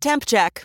Temp check.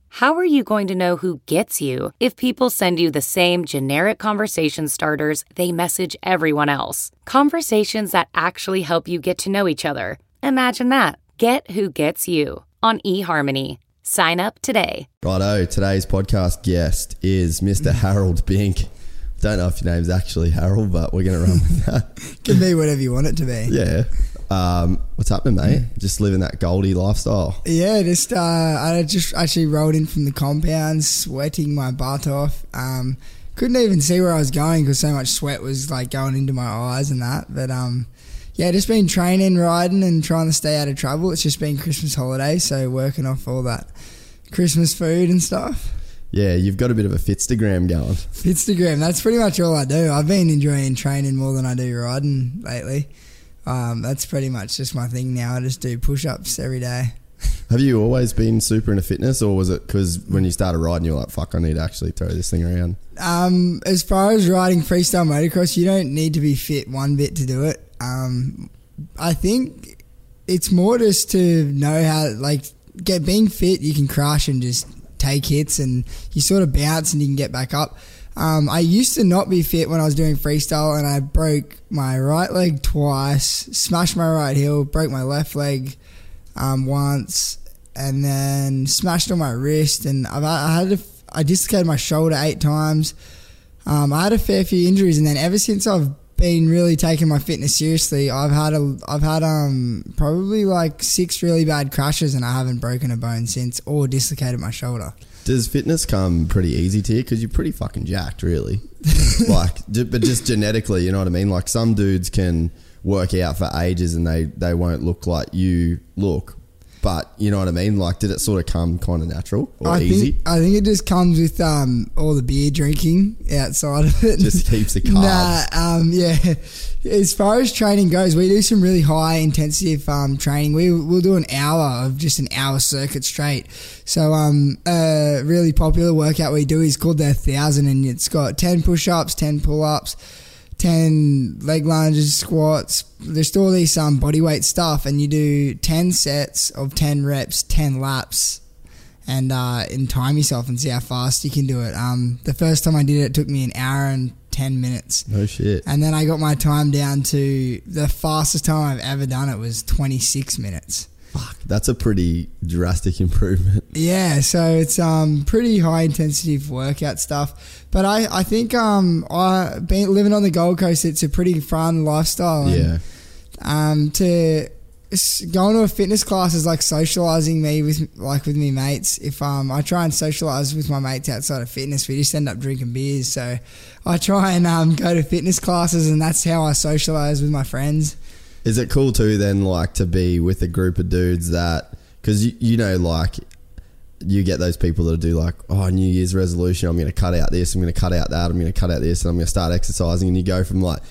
How are you going to know who gets you if people send you the same generic conversation starters they message everyone else? Conversations that actually help you get to know each other. Imagine that. Get who gets you on eHarmony. Sign up today. Righto, today's podcast guest is Mr. Harold Bink. Don't know if your name's actually Harold, but we're going to run with that. Can be whatever you want it to be. Yeah. Um, what's happening, mate? Just living that Goldie lifestyle. Yeah, just uh, I just actually rolled in from the compound, sweating my butt off. Um, couldn't even see where I was going because so much sweat was like going into my eyes and that. But um, yeah, just been training, riding, and trying to stay out of trouble. It's just been Christmas holiday, so working off all that Christmas food and stuff. Yeah, you've got a bit of a Fitstagram going. Fitstagram, that's pretty much all I do. I've been enjoying training more than I do riding lately. Um, that's pretty much just my thing now. I just do push ups every day. Have you always been super into fitness, or was it because when you started riding, you were like, fuck, I need to actually throw this thing around? Um, as far as riding freestyle motocross, you don't need to be fit one bit to do it. Um, I think it's more just to know how, like, get being fit. You can crash and just take hits, and you sort of bounce and you can get back up. Um, I used to not be fit when I was doing freestyle, and I broke my right leg twice, smashed my right heel, broke my left leg um, once, and then smashed on my wrist. And I've, I had a, I dislocated my shoulder eight times. Um, I had a fair few injuries, and then ever since I've been really taking my fitness seriously, I've had a, I've had um probably like six really bad crashes, and I haven't broken a bone since or dislocated my shoulder. Does fitness come pretty easy to you? Because you're pretty fucking jacked, really. like, but just genetically, you know what I mean? Like, some dudes can work out for ages and they, they won't look like you look. But, you know what I mean? Like, did it sort of come kind of natural or I easy? think I think it just comes with um all the beer drinking outside of it. Just heaps of Nah, carbs. um, yeah. As far as training goes, we do some really high intensive um, training. We we'll do an hour of just an hour circuit straight. So um, a really popular workout we do is called the thousand, and it's got ten push ups, ten pull ups. 10 leg lunges, squats, just all these um, body weight stuff, and you do 10 sets of 10 reps, 10 laps, and uh, and time yourself and see how fast you can do it. Um, the first time I did it, it took me an hour and 10 minutes. No shit. And then I got my time down to the fastest time I've ever done it was 26 minutes. Fuck, that's a pretty drastic improvement. Yeah, so it's um pretty high intensity workout stuff. But I, I think um I being living on the Gold Coast it's a pretty fun lifestyle. and, Yeah. Um to going to a fitness class is like socializing me with like with me mates. If um I try and socialize with my mates outside of fitness, we just end up drinking beers. So I try and um go to fitness classes and that's how I socialize with my friends. Is it cool too then, like, to be with a group of dudes that, because you, you know, like, you get those people that do like, oh, New Year's resolution, I'm going to cut out this, I'm going to cut out that, I'm going to cut out this, and I'm going to start exercising. And you go from like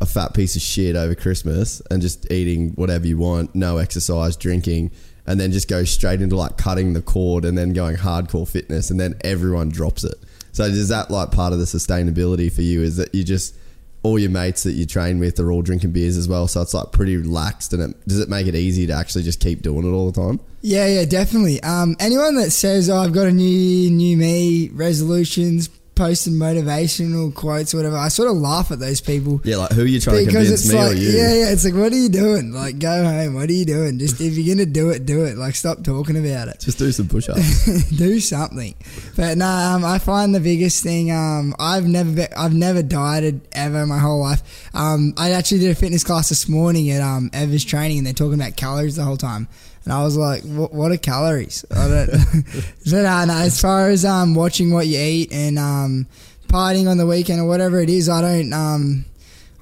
a fat piece of shit over Christmas and just eating whatever you want, no exercise, drinking, and then just go straight into like cutting the cord and then going hardcore fitness, and then everyone drops it. So is that like part of the sustainability for you? Is that you just all your mates that you train with are all drinking beers as well, so it's like pretty relaxed, and it, does it make it easy to actually just keep doing it all the time? Yeah, yeah, definitely. Um, anyone that says, "Oh, I've got a new new me resolutions," posting motivational quotes or whatever, I sort of laugh at those people. Yeah, like who are you trying to Because convince it's me like, or you? yeah, yeah, it's like, what are you doing? Like, go home. What are you doing? Just if you're gonna do it, do it. Like, stop talking about it. Just do some push-ups. do something. But no, um, I find the biggest thing. Um, I've never been, I've never dieted ever in my whole life. Um, I actually did a fitness class this morning at um, Evers Training, and they're talking about calories the whole time. And I was like, "What, what are calories?" I don't. so no, no, as far as um, watching what you eat and um, partying on the weekend or whatever it is, I don't. Um,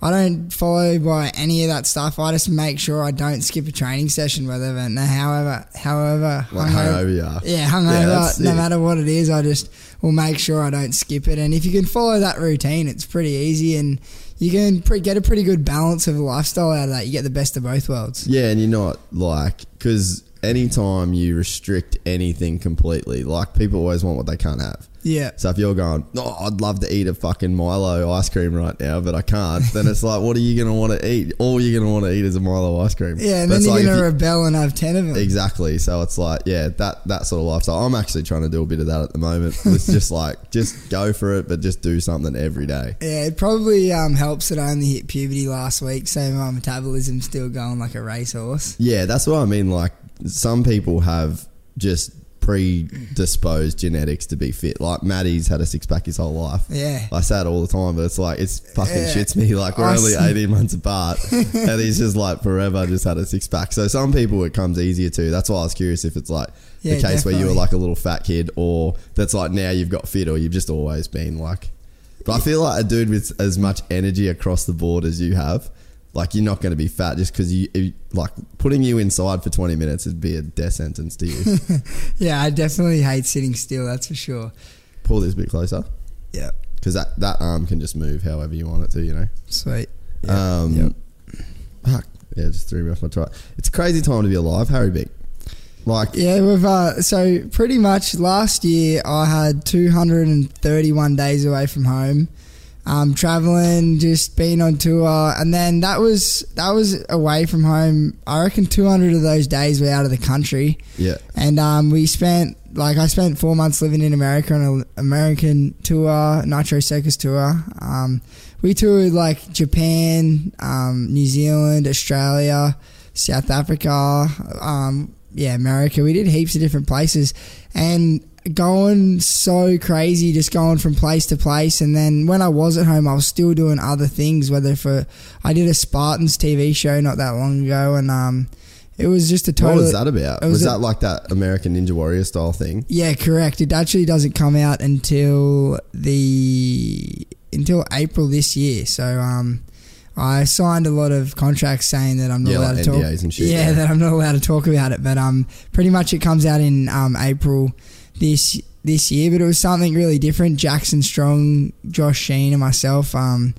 I don't follow by any of that stuff. I just make sure I don't skip a training session, whatever. No, however, however, like hungover- hungover you are. yeah, hungover. that's no sick. matter what it is, I just will make sure I don't skip it. And if you can follow that routine, it's pretty easy, and you can pre- get a pretty good balance of a lifestyle out of that. You get the best of both worlds. Yeah, and you're not like because anytime you restrict anything completely, like people always want what they can't have. Yeah, So if you're going, oh, I'd love to eat a fucking Milo ice cream right now, but I can't, then it's like, what are you gonna want to eat? All you're gonna want to eat is a Milo ice cream. yeah, and But then you're like gonna you- rebel and have ten of them. Exactly. So it's like, yeah, that that sort of lifestyle. I'm actually trying to do a bit of that at the moment. It's just like, just go for it, but just do something every day. Yeah, it probably um, helps that I only hit puberty last week, so my metabolism's still going like a racehorse. Yeah, that's what I mean. Like, some people have just predisposed genetics to be fit. Like, Maddie's had a six pack his whole life. Yeah. I say it all the time, but it's like, it's fucking Yeah. shits me. Like, we're I only see. 18 months apart, and he's just like forever just had a six pack. So, some people it comes easier to. That's why I was curious if it's like Yeah, the case where you were like a little fat kid, or that's like now you've got fit, or you've just always been like. But I feel like a dude with as much energy across the board as you have, like you're not going to be fat just because you, you- like putting you inside for 20 minutes would be a death sentence to you. Yeah, I definitely hate sitting still. That's for sure. Pull this a bit closer Yeah, because that, that arm can just move however you want it to, you know. sweet. um, yep. Fuck yeah, just threw me off my track. It's a crazy time to be alive, Harry Bink. Like Yeah, we've uh, so pretty much last year I had 231 days away from home, um, traveling, just being on tour, and then that was that was away from home. I reckon 200 of those days were out of the country, yeah, and um, we spent like I spent four months living in America on an American tour, Nitro Circus tour. Um, we toured like Japan, um, New Zealand, Australia, South Africa, um, yeah, America. We did heaps of different places, and going so crazy, just going from place to place. And then when I was at home, I was still doing other things. Whether for I did a Spartans TV show not that long ago, and um, it was just a total. what was that about? Was, was a- that like that American Ninja Warrior style thing? Yeah, correct. It actually doesn't come out until the until April this year. So um, I signed a lot of contracts saying that I'm not Yeah, allowed like to talk. NDAs and shit, yeah, yeah. that I'm not allowed to talk about it. But um, pretty much it comes out in um April this this year. But it was something really different. Jackson Strong, Josh Sheehan, and myself. Um,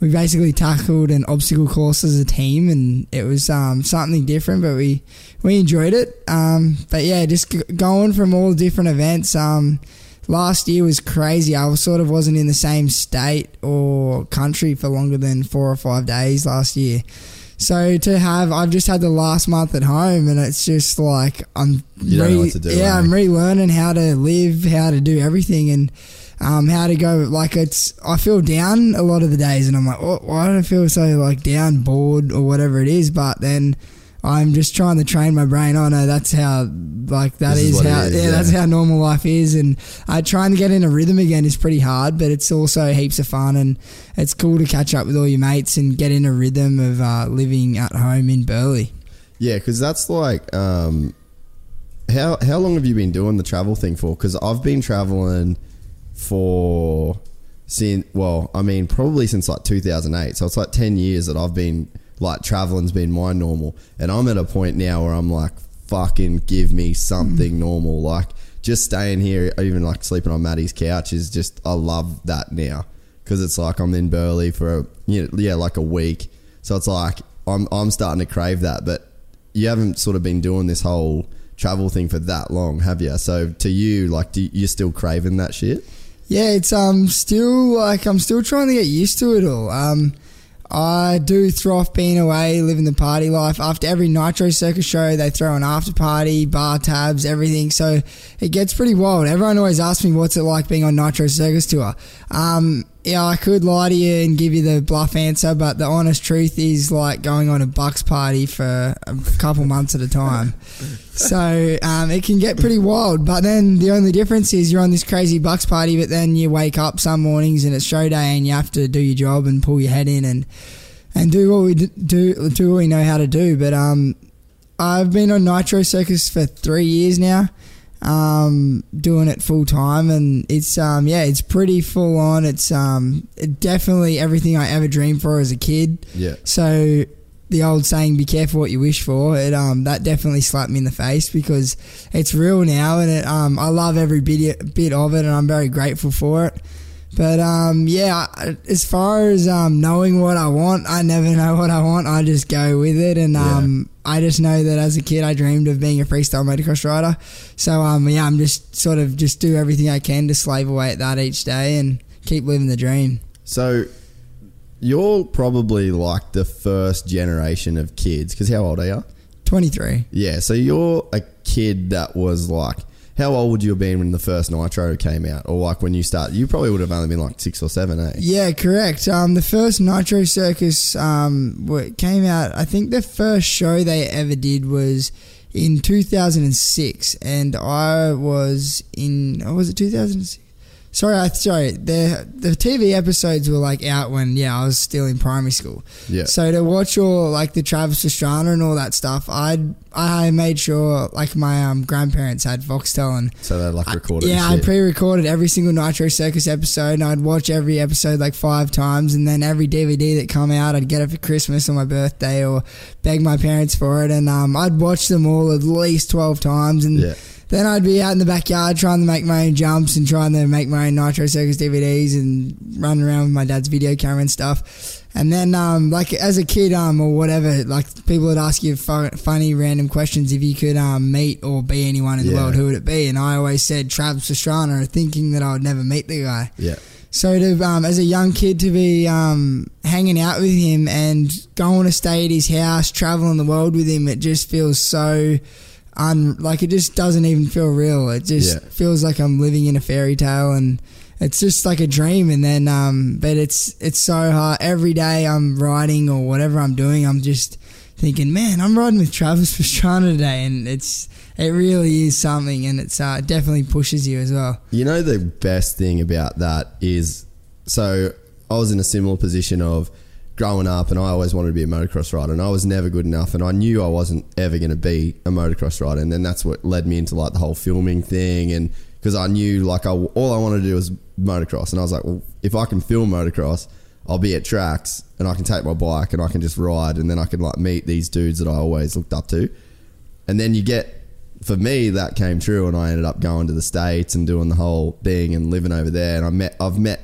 we basically tackled an obstacle course as a team, and it was um, something different, but we we enjoyed it. Um, but yeah, just g- going from all different events. Um, last year was crazy. I sort of wasn't in the same state or country for longer than four or five days last year. So to have, I've just had the last month at home, and it's just like I'm You don't know what to do, yeah, eh? I'm relearning how to live, how to do everything, and um, how to go. Like it's, I feel down a lot of the days, and I'm like, oh, why do I feel so like down, bored, or whatever it is? But then I'm just trying to train my brain. Oh no, that's how like that is is, how is, yeah, yeah. that's how normal life is. And uh, trying to get in a rhythm again is pretty hard, but it's also heaps of fun, and it's cool to catch up with all your mates and get in a rhythm of uh, living at home in Burleigh. Yeah, because that's like, um, how how long have you been doing the travel thing for? Because I've been traveling for since well, I mean, probably since like 2008. So it's like 10 years that I've been like traveling's been my normal, and I'm at a point now where I'm like, fucking give me something normal, like. Just staying here, even like sleeping on Maddie's couch, is just I love that now because it's like I'm in Burleigh for a, you know, yeah like a week, so it's like I'm I'm starting to crave that. But you haven't sort of been doing this whole travel thing for that long, have you? So to you, like, do you, you're still craving that shit? Yeah, it's um still like I'm still trying to get used to it all. Um, I do throw off being away, living the party life. After every Nitro Circus show, they throw an after party, bar tabs, everything. So it gets pretty wild. Everyone always asks me what's it like being on Nitro Circus tour. Um, yeah, I could lie to you and give you the bluff answer, but the honest truth is like going on a Bucks party for a couple months at a time. So um, it can get pretty wild. But then the only difference is you're on this crazy Bucks party, but then you wake up some mornings and it's show day and you have to do your job and pull your head in and and do what we do do what we know how to do. But um, I've been on Nitro Circus for three years now um, doing it full time, and it's um, yeah, it's pretty full on. It's um, it definitely everything I ever dreamed for as a kid. Yeah. So the old saying, "Be careful what you wish for," it um, that definitely slapped me in the face because it's real now, and it um, I love every bit bit of it, and I'm very grateful for it. But um, yeah, as far as um, knowing what I want, I never know what I want. I just go with it, and um, I just know that as a kid, I dreamed of being a freestyle motocross rider. So um, yeah, I'm just sort of just do everything I can to slave away at that each day and keep living the dream. So you're probably like the first generation of kids. Because how old are you? 23. Yeah. So you're a kid that was like, how old would you have been when the first Nitro came out, or like when you start? You probably would have only been like six or seven, eh? Yeah, correct. Um, the first Nitro Circus um, came out. I think the first show they ever did was in 2006, and I was in. Oh, was it 2006? Sorry, I sorry. The the TV episodes were like out when yeah I was still in primary school. Yeah. So to watch all like the Travis Pastrana and all that stuff, I I made sure like my um, grandparents had Foxtel and So they like recorded. yeah, and I pre-recorded every single Nitro Circus episode, and I'd watch every episode like five times, and then every DVD that come out, I'd get it for Christmas or my birthday, or beg my parents for it, and um, I'd watch them all at least twelve times, and Yeah. Then I'd be out in the backyard trying to make my own jumps and trying to make my own Nitro Circus DVDs and running around with my dad's video camera and stuff. And then, um, like as a kid, um, or whatever, like people would ask you fu- funny random questions if you could um, meet or be anyone in the world, who would it be? And I always said Travis Pastrana, thinking that I would never meet the guy. Yeah. So to um, as a young kid to be um, hanging out with him and going to stay at his house, traveling the world with him, it just feels so un like it just doesn't even feel real. It just Yeah. feels like I'm living in a fairy tale and it's just like a dream and then um but it's it's so hard every day I'm riding or whatever I'm doing I'm just thinking man I'm riding with Travis Pastrana today and it's it really is something and it's uh, definitely pushes you as well You know the best thing about that is so I was in a similar position of growing up and I always wanted to be a motocross rider and I was never good enough and I knew I wasn't ever going to be a motocross rider and then that's what led me into like the whole filming thing and because I knew like I, all I wanted to do was motocross and I was like well if I can film motocross I'll be at tracks and I can take my bike and I can just ride and then I can like meet these dudes that I always looked up to. And then you get for me that came true and I ended up going to the states and doing the whole thing and living over there and I met I've met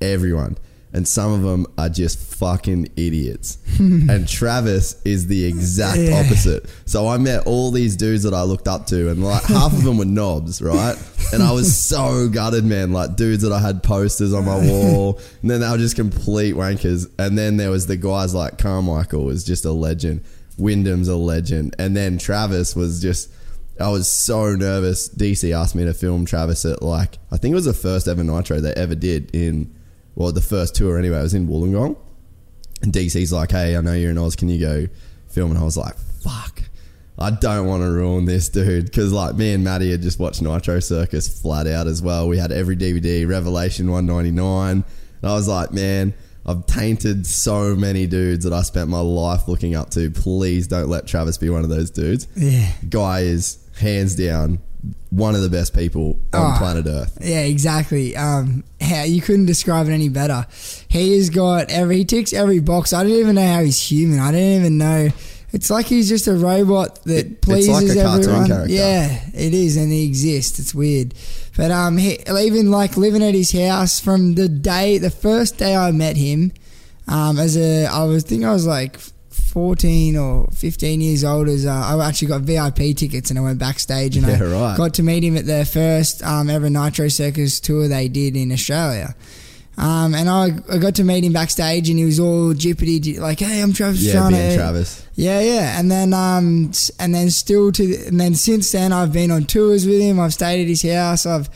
everyone and some of them are just fucking idiots. And Travis is the exact Yeah. opposite. So I met all these dudes that I looked up to and like half of them were knobs right? And I was so gutted man. Like dudes that I had posters on my wall. And then they were just complete wankers. And then there was the guys like Carmichael was just a legend. Windham's a legend. And then Travis was just, I was so nervous. DC asked me to film Travis at like, I think it was the first ever Nitro they ever did in, well, the first tour anyway. I was in Wollongong. And DC's like, hey, I know you're in Oz. Can you go film? And I was like, fuck. I don't want to ruin this, dude. Because, like, me and Maddie had just watched Nitro Circus flat out as well. We had every DVD, Revelation 199. And I was like, man, I've tainted so many dudes that I spent my life looking up to. Please don't let Travis be one of those dudes. yeah Guy is hands down one of the best people on Oh. planet Earth. Yeah, exactly. Um, how you couldn't describe it any better. He has got every he ticks every box. I don't even know how he's human. I don't even know. It's like he's just a robot that It- it's pleases like a everyone. character. Yeah, it is, and he exists. It's weird, but um, he, even like living at his house from the day, the first day I met him, um, as a I was think I was like. 14 or 15 years old as uh, I actually got VIP tickets and I went backstage and I right. got to meet him at their first um, ever Nitro Circus tour they did in Australia. Um, and I, I got to meet him backstage, and he was all jippity, like, "Hey, I'm Travis Yeah, being Travis. Yeah, yeah, and then um, and then still to, and then since then I've been on tours with him. I've stayed at his house. I've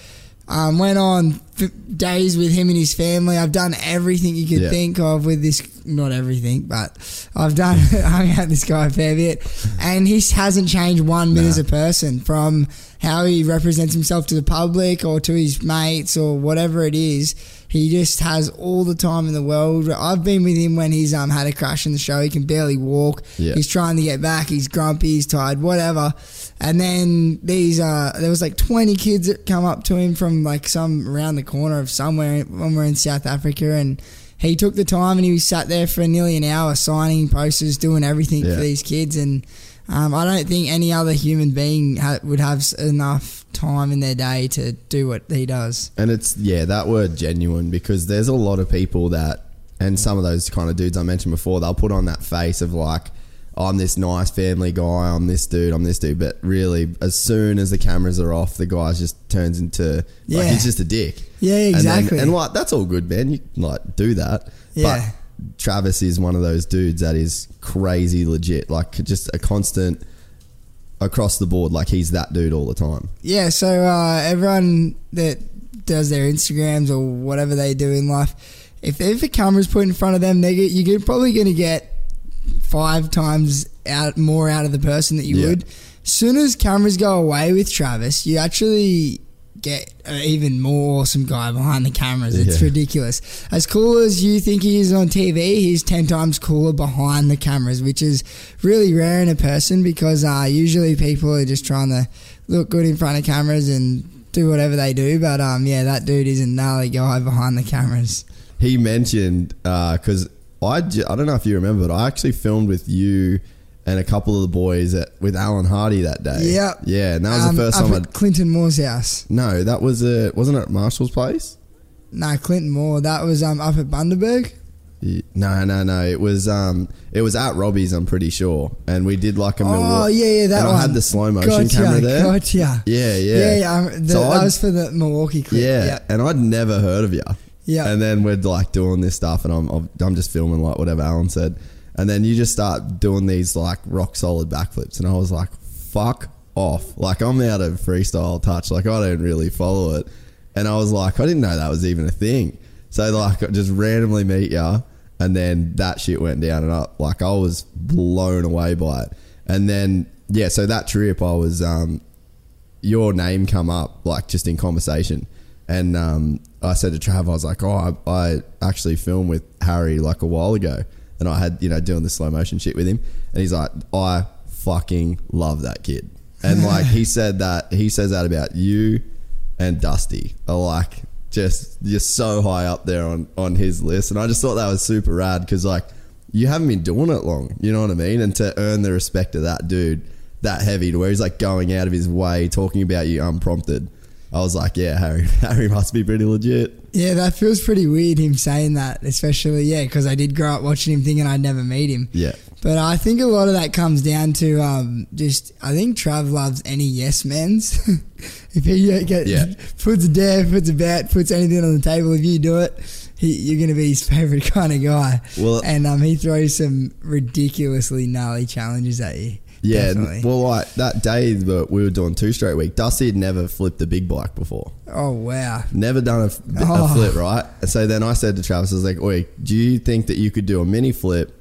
um, went on f- days with him and his family. I've done everything you could Yeah. think of with this. Not everything, but I've done hung out this guy a fair bit, and he hasn't changed one bit Nah. as a person from how he represents himself to the public or to his mates or whatever it is. He just has all the time in the world. I've been with him when he's um, had a crash in the show. He can barely walk. Yeah. He's trying to get back. He's grumpy. He's tired. Whatever. And then these, uh, there was like twenty kids that come up to him from like some around the corner of somewhere when we're in South Africa, and he took the time and he sat there for nearly an hour signing posters, doing everything Yeah. for these kids. And um, I don't think any other human being ha- would have enough time in their day to do what he does. And it's yeah, that word genuine because there's a lot of people that and some of those kind of dudes I mentioned before, they'll put on that face of like, I'm this nice family guy, I'm this dude, I'm this dude. But really, as soon as the cameras are off, the guy just turns into like Yeah. he's just a dick. Yeah, And then- exactly. And, like that's all good, man. You like do that. Yeah. But Travis is one of those dudes that is crazy legit. Like just a constant across the board. Like he's that dude all the time. Yeah, so uh, everyone that does their Instagrams or whatever they do in life, if, if a camera's put in front of them, they get, you're probably going to get five times out more out of the person that you Yeah. would. Soon as cameras go away with Travis, you actually get an even more awesome guy behind the cameras. It's Yeah. ridiculous. As cool as you think he is on TV, he's 10 times cooler behind the cameras, which is really rare in a person because uh, usually people are just trying to look good in front of cameras and do whatever they do. But um, yeah, that dude is a gnarly guy behind the cameras. he mentioned because I, j- I don't know if you remember, but I actually filmed with you and a couple of the boys at, with Alan Hardy that day. Yep. Yeah, and that was Um, the first up time. at I Clinton Moore's house. no, that was a wasn't it Marshall's place? No, Clinton Moore. That was um, up at Bundaberg. Yeah, No, no, no. It was um, it was at Robbie's. I'm pretty sure, and we did like a Oh Milwaukee. yeah, yeah, that and one. I had the slow motion gotcha, camera there. Gotcha. Yeah, yeah, Yeah, yeah. um, the, So that I'd- was for the Milwaukee clip. Yeah, yeah. and I'd never heard of you. Yeah. And then we're like doing this stuff, and I'm I'm- just filming like whatever Alan said, and then you just start doing these like rock solid backflips, and I was like, fuck off! Like I'm out of freestyle touch, like I don't really follow it, and I was like, I didn't know that was even a thing. So like, I just randomly meet you, and then that shit went down and up. Like I was blown away by it, and then yeah, so that trip I was um your name come up like just in conversation and um, I said to Trav I was like oh I, I actually filmed with Harry like a while ago and I had you know doing the slow motion shit with him and he's like I fucking love that kid and like he said that he says that about you and Dusty are like just you're so high up there on on his list and I just thought that was super rad because like you haven't been doing it long you know what I mean and to earn the respect of that dude that heavy to where he's like going out of his way talking about you unprompted. I was like, yeah, Harry, Harry must be pretty legit. Yeah, that feels pretty weird him saying that, especially yeah, because I did grow up watching him, thinking I'd never meet him. Yeah, But I think a lot of that comes down to um, just I think Trav loves any yes men's. if he uh, get, Yeah. puts a dare, puts a bet, puts anything on the table, if you do it, he, you're gonna be his favorite kind of guy. Well- and um, he throws some ridiculously gnarly challenges at you. Yeah. Definitely. Well, like that day that we were doing two straight week, Dusty had never flipped a big bike before. oh wow. Never done a Oh. flip, right? So then I said to Travis, I was like, "Oi, do you think that you could do a mini flip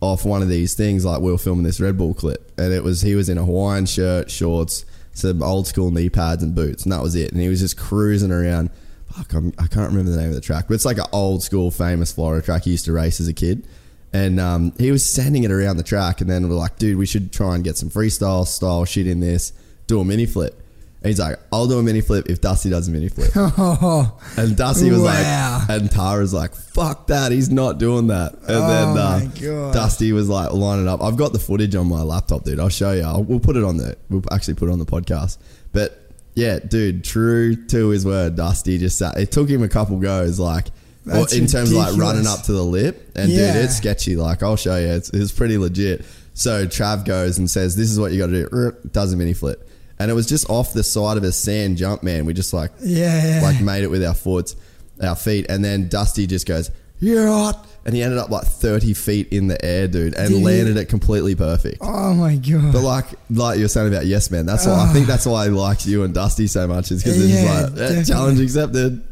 off one of these things like we were filming this Red Bull clip?" And it was he was in a Hawaiian shirt, shorts, some old school knee pads and boots, and that was it. And he was just cruising around. Fuck, I'm, I can't remember the name of the track, but it's like an old school famous Florida track he used to race as a kid. And um, he was sending it around the track, and then we're like, "Dude, we should try and get some freestyle style shit in this. Do a mini flip." And he's like, "I'll do a mini flip if Dusty does a mini flip." Oh, And Dusty was Wow. like, and Tara's like, fuck that, he's not doing that. And Oh then uh, Dusty was like, lining up. I've got the footage on my laptop, dude. I'll show you. I'll, we'll put it on the, we'll actually put it on the podcast. But yeah, dude, true to his word, Dusty just sat, it took him a couple goes, like, well, in terms of like running up to the lip. And Yeah. dude, it's sketchy. Like, I'll show you. It's, it's pretty legit. So Trav goes and says, this is what you got to do. Does a mini flip. And it was just off the side of a sand jump, man. We just like yeah, yeah. like made it with our foots. our feet, and then Dusty just goes, "You're hot," and he ended up like thirty feet in the air, dude, and Did he? landed it completely perfect. Oh my god. But like, like you were saying about Yes Man, that's why I think that's why I liked you and Dusty so much. Is because it's Yeah, just like eh, challenge accepted.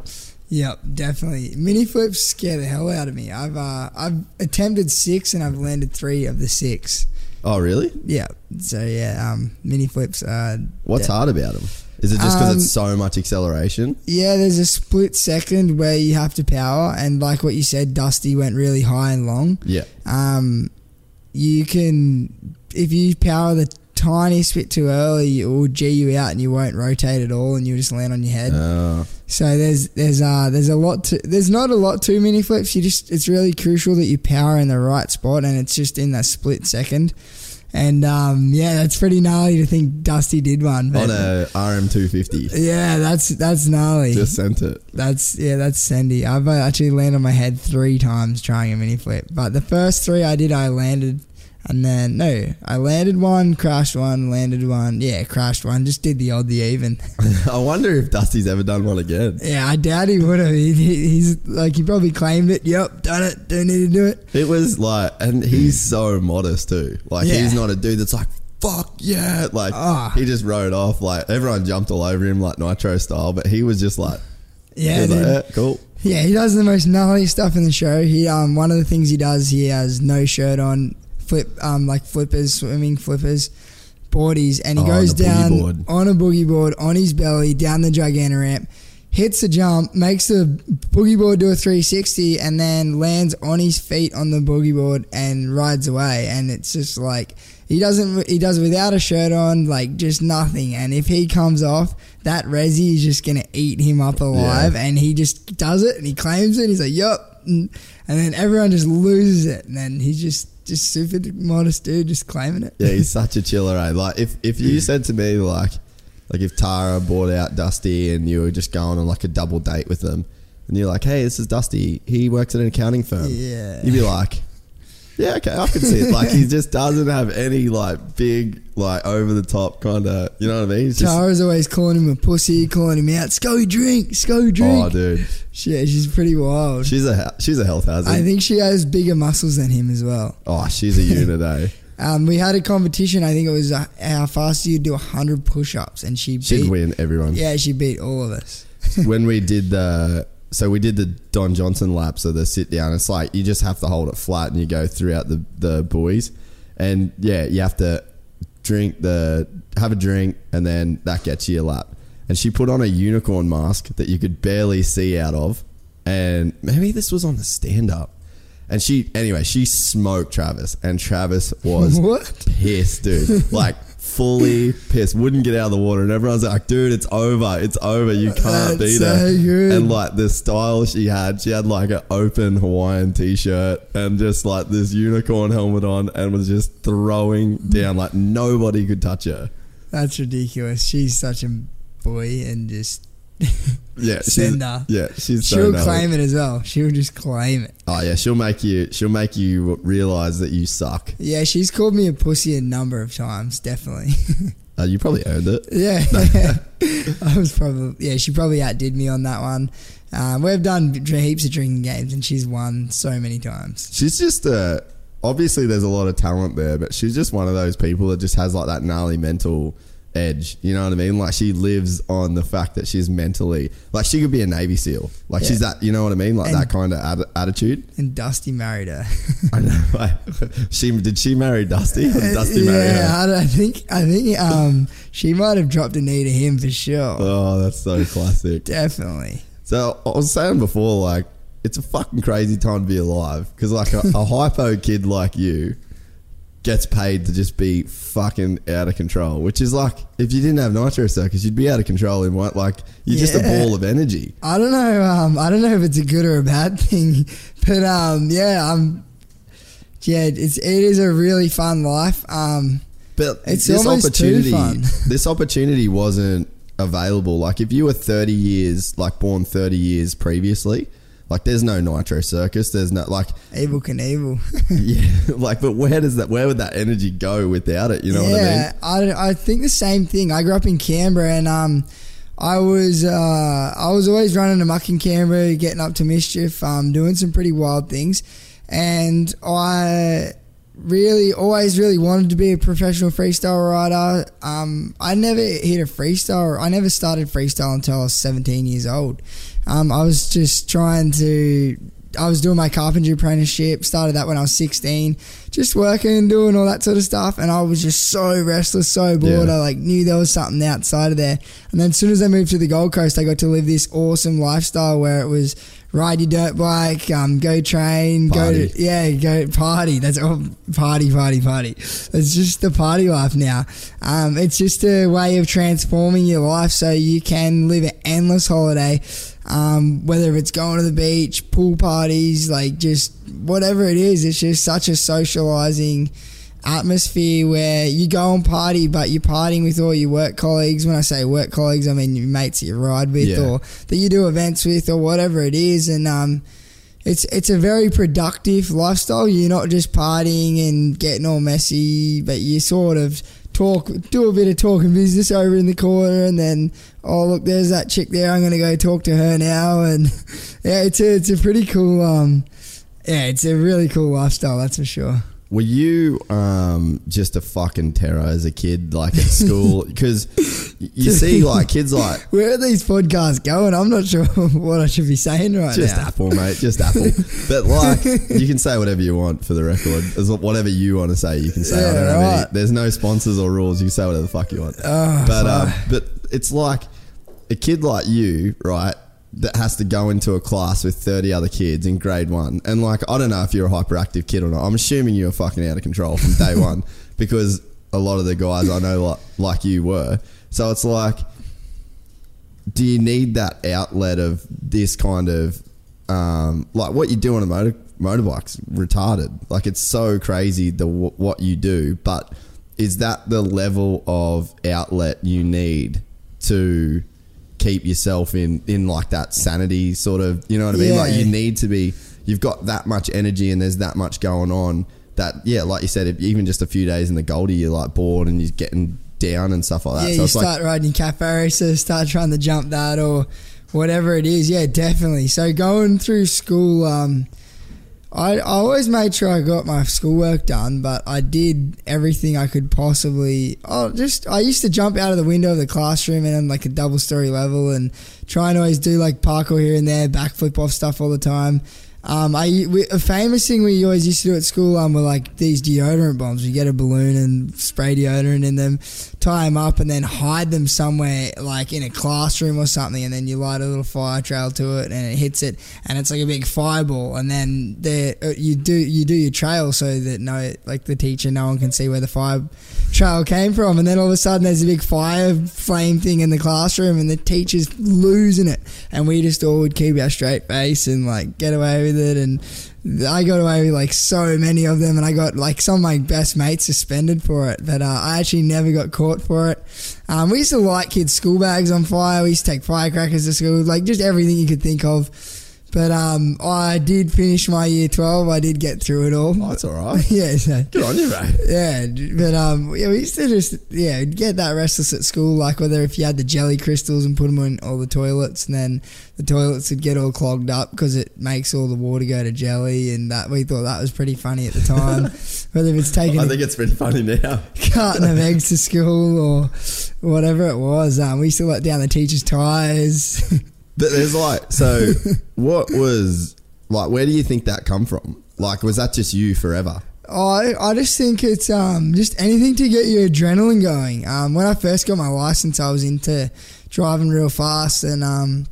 Yep, definitely. Mini flips scare the hell out of me. I've uh, I've attempted six and I've landed three of the six. Oh, really? Yeah. So yeah, um, mini flips. Uh, What's hard about them? Is it just because Um, it's so much acceleration? Yeah, there's a split second where you have to power, and like what you said, Dusty went really high and long. Yeah. Um, you can if you power the tiniest bit too early, it will g you out, and you won't rotate at all, and you'll just land on your head. Uh, So there's there's uh there's a lot to there's not a lot to mini flips. You just it's really crucial that you power in the right spot and it's just in that split second. And um yeah, that's pretty gnarly to think Dusty did one. But on a RM250. yeah, that's that's gnarly. Just sent it. that's yeah, that's Sandy. I've uh, actually landed on my head three times trying a mini flip, but the first three I did, I landed, and then no, I landed one, crashed one, landed one, yeah, crashed one. Just did the odd, the even. I wonder if Dusty's ever done one again. Yeah, I doubt he would have. He, he- he's like he probably claimed it. Yep, done it. Don't need to do it. It was like, and he's so modest too. Like Yeah. he's not a dude that's like, fuck yeah. Like Ah. he just rode off. Like everyone jumped all over him like Nitro style, but he was just like, Yeah, like, eh, cool. yeah. He does the most gnarly stuff in the show. He um one of the things he does he has no shirt on, flip um like flippers, swimming flippers, boardies, and he Oh, goes the boogie down board. on a boogie board on his belly down the Giganta ramp. Hits the jump, makes the boogie board do a 360, and then lands on his feet on the boogie board and rides away. And it's just like he doesn't, he does it without a shirt on, like just nothing. And if he comes off, that resi is just gonna eat him up alive. And he just does it, and he claims it. He's like, "Yup," and and then everyone just loses it. And then he's just just super modest dude, just claiming it. Yeah, he's such a chiller. Eh? Like if if you said to me like like if Tara bought out Dusty and you were just going on like a double date with them, and you're like, hey, this is Dusty. He works at an accounting firm. Yeah. You'd be like. Yeah, okay, I can see it. Like he just doesn't have any like big, like over the top kind of, you know what I mean? He's just, Tara's always calling him a pussy, calling him out. Sco drink, Sco drink. oh, dude, Yeah, she's pretty wild. she's a he- she's a health hazard. I think she has bigger muscles than him as well. oh, she's a unit, eh? Um, we had a competition. I think it was uh, how fast you do hundred push-ups, and she She'd beat. win everyone. Yeah, she beat all of us. when we did the so we did the Don Johnson lap, so the sit down. It's like you just have to hold it flat and you go throughout the the buoys, and yeah, you have to drink the have a drink and then that gets you a lap. And she put on a unicorn mask that you could barely see out of, and maybe this was on the stand up. And she anyway, she smoked Travis, and Travis was What? pissed, dude. Like fully pissed. Wouldn't get out of the water, and everyone's like, "Dude, it's over. It's over. You can't That's beat so her." good. And like the style she had, she had like an open Hawaiian t-shirt and just like this unicorn helmet on, and was just throwing mm. down like nobody could touch her. That's ridiculous. She's such a boy, and just Yeah, she's, Send her. yeah, she's so she'll gnarly. claim it as well. She'll just claim it. Oh yeah, she'll make you. She'll make you realize that you suck. Yeah, she's called me a pussy a number of times. Definitely. Uh, you probably earned it. Yeah, I was probably yeah. She probably outdid me on that one. Um, we've done heaps of drinking games, and she's won so many times. She's just uh obviously there's a lot of talent there, but she's just one of those people that just has like that gnarly mental edge. You know what I mean? Like she lives on the fact that she's mentally like she could be a Navy SEAL. Like she's that. You know what I mean? Like And- that kind of ad- attitude. And Dusty married her. I know. Like, she did she marry Dusty? Dusty marry yeah, her? I, I think I think um she might have dropped a knee to him for sure. Oh, that's so classic. Definitely. So I was saying before, like it's a fucking crazy time to be alive because like a, a hypo kid like you gets paid to just be fucking out of control. Which is like if you didn't have Nitro Circus, you'd be out of control in what like you're just a ball of energy. I don't know. Um, I don't know if it's a good or a bad thing, but um, yeah, um, yeah, it's it is a really fun life. Um, But It's this opportunity, fun. this opportunity wasn't available. Like if you were 30 years, like born 30 years previously. Like there's no Nitro Circus. There's no like Evel Knievel. yeah. Like but where does that where would that energy go without it? You know what I mean? yeah, I, I, think the same thing. I grew up in Canberra, and um, I was uh, I was always running amok in Canberra, getting up to mischief, um, doing some pretty wild things, and I really always really wanted to be a professional freestyle rider. Um, I never hit a freestyle. I never started freestyle until I was 17 years old. Um, I was just trying to. I was doing my carpentry apprenticeship. Started that when I was 16, just working and doing all that sort of stuff. And I was just so restless, so bored. Yeah. I like knew there was something outside of there. And then as soon as I moved to the Gold Coast, I got to live this awesome lifestyle where it was ride your dirt bike, um, go train, Party. go to yeah, go party. That's all party, party, party. It's just the party life now. Um, it's just a way of transforming your life so you can live an endless holiday. Um, whether it's going to the beach, pool parties, like just whatever it is, it's just such a socializing atmosphere where you go and party, but you're partying with all your work colleagues. When I say work colleagues, I mean your mates that you ride with Yeah. or that you do events with or whatever it is. And um, it's it's a very productive lifestyle. You're not just partying and getting all messy, but you sort of talk, do a bit of talking business over in the corner, and then oh look, there's that chick there. I'm gonna go talk to her now, and yeah, it's a it's a pretty cool um, yeah, it's a really cool lifestyle. That's for sure. Were you um, just a fucking terror as a kid, like at school? Because you see, like kids, like Where are these podcasts going? I'm not sure what I should be saying right just now. Just Apple, mate, just Apple. But like, you can say whatever you want for the record. As whatever you want to say, you can say. I don't have any- there's no sponsors or rules. You can say whatever the fuck you want. Oh, but um, but it's like a kid like you, right? That has to go into a class with 30 other kids in grade one. And like, I don't know if you're a hyperactive kid or not. I'm assuming you were fucking out of control from day one because a lot of the guys I know like, like you were. So it's like, do you need that outlet of this kind of um, like what you do on a motor motorbike's retarded like it's so crazy the what you do but is that the level of outlet you need to keep yourself in in like that sanity sort of you know what I mean like you need to be you've got that much energy and there's that much going on that yeah like you said if, even just a few days in the Goldie you're like bored and you're getting down and stuff like that Yeah, so you it's like start riding your cafe racer, start trying to jump that or whatever it is. Yeah, definitely. So going through school, um, I, I always made sure I got my schoolwork done, but I did everything I could possibly. Oh, just I used to jump out of the window of the classroom and on like a double story level and try and always do like parkour here and there, backflip off stuff all the time. Um, I we, a famous thing we always used to do at school um, were like these deodorant bombs. You get a balloon and spray deodorant in them, tie them up, and then hide them somewhere like in a classroom or something. And then you light a little fire trail to it, and it hits it, and it's like a big fireball. And then there uh, you do you do your trail so that no like the teacher, no one can see where the fire trail came from. And then all of a sudden there's a big fire flame thing in the classroom, and the teacher's losing it, and we just all would keep our straight face and like get away with it. And I got away with like so many of them, and I got like some of my best mates suspended for it, but uh, I actually never got caught for it. Um, we used to light kids' school bags on fire. We used to take firecrackers to school, like just everything you could think of. But um, I did finish my year twelve. I did get through it all. oh, it's all right yeah, so good on you mate yeah, but um, yeah, we used to just yeah get that restless at school. Like whether if you had the jelly crystals and put them in all the toilets, and then the toilets would get all clogged up because it makes all the water go to jelly, and that we thought that was pretty funny at the time. whether it's taking I think it's pretty funny now carton of eggs to school or whatever it was, um, we used to let down the teachers' tires. But there's like, so what was like? Where do you think that come from? Like, was that just you forever? I I just think it's um just anything to get your adrenaline going. Um, when I first got my license, I was into driving real fast and um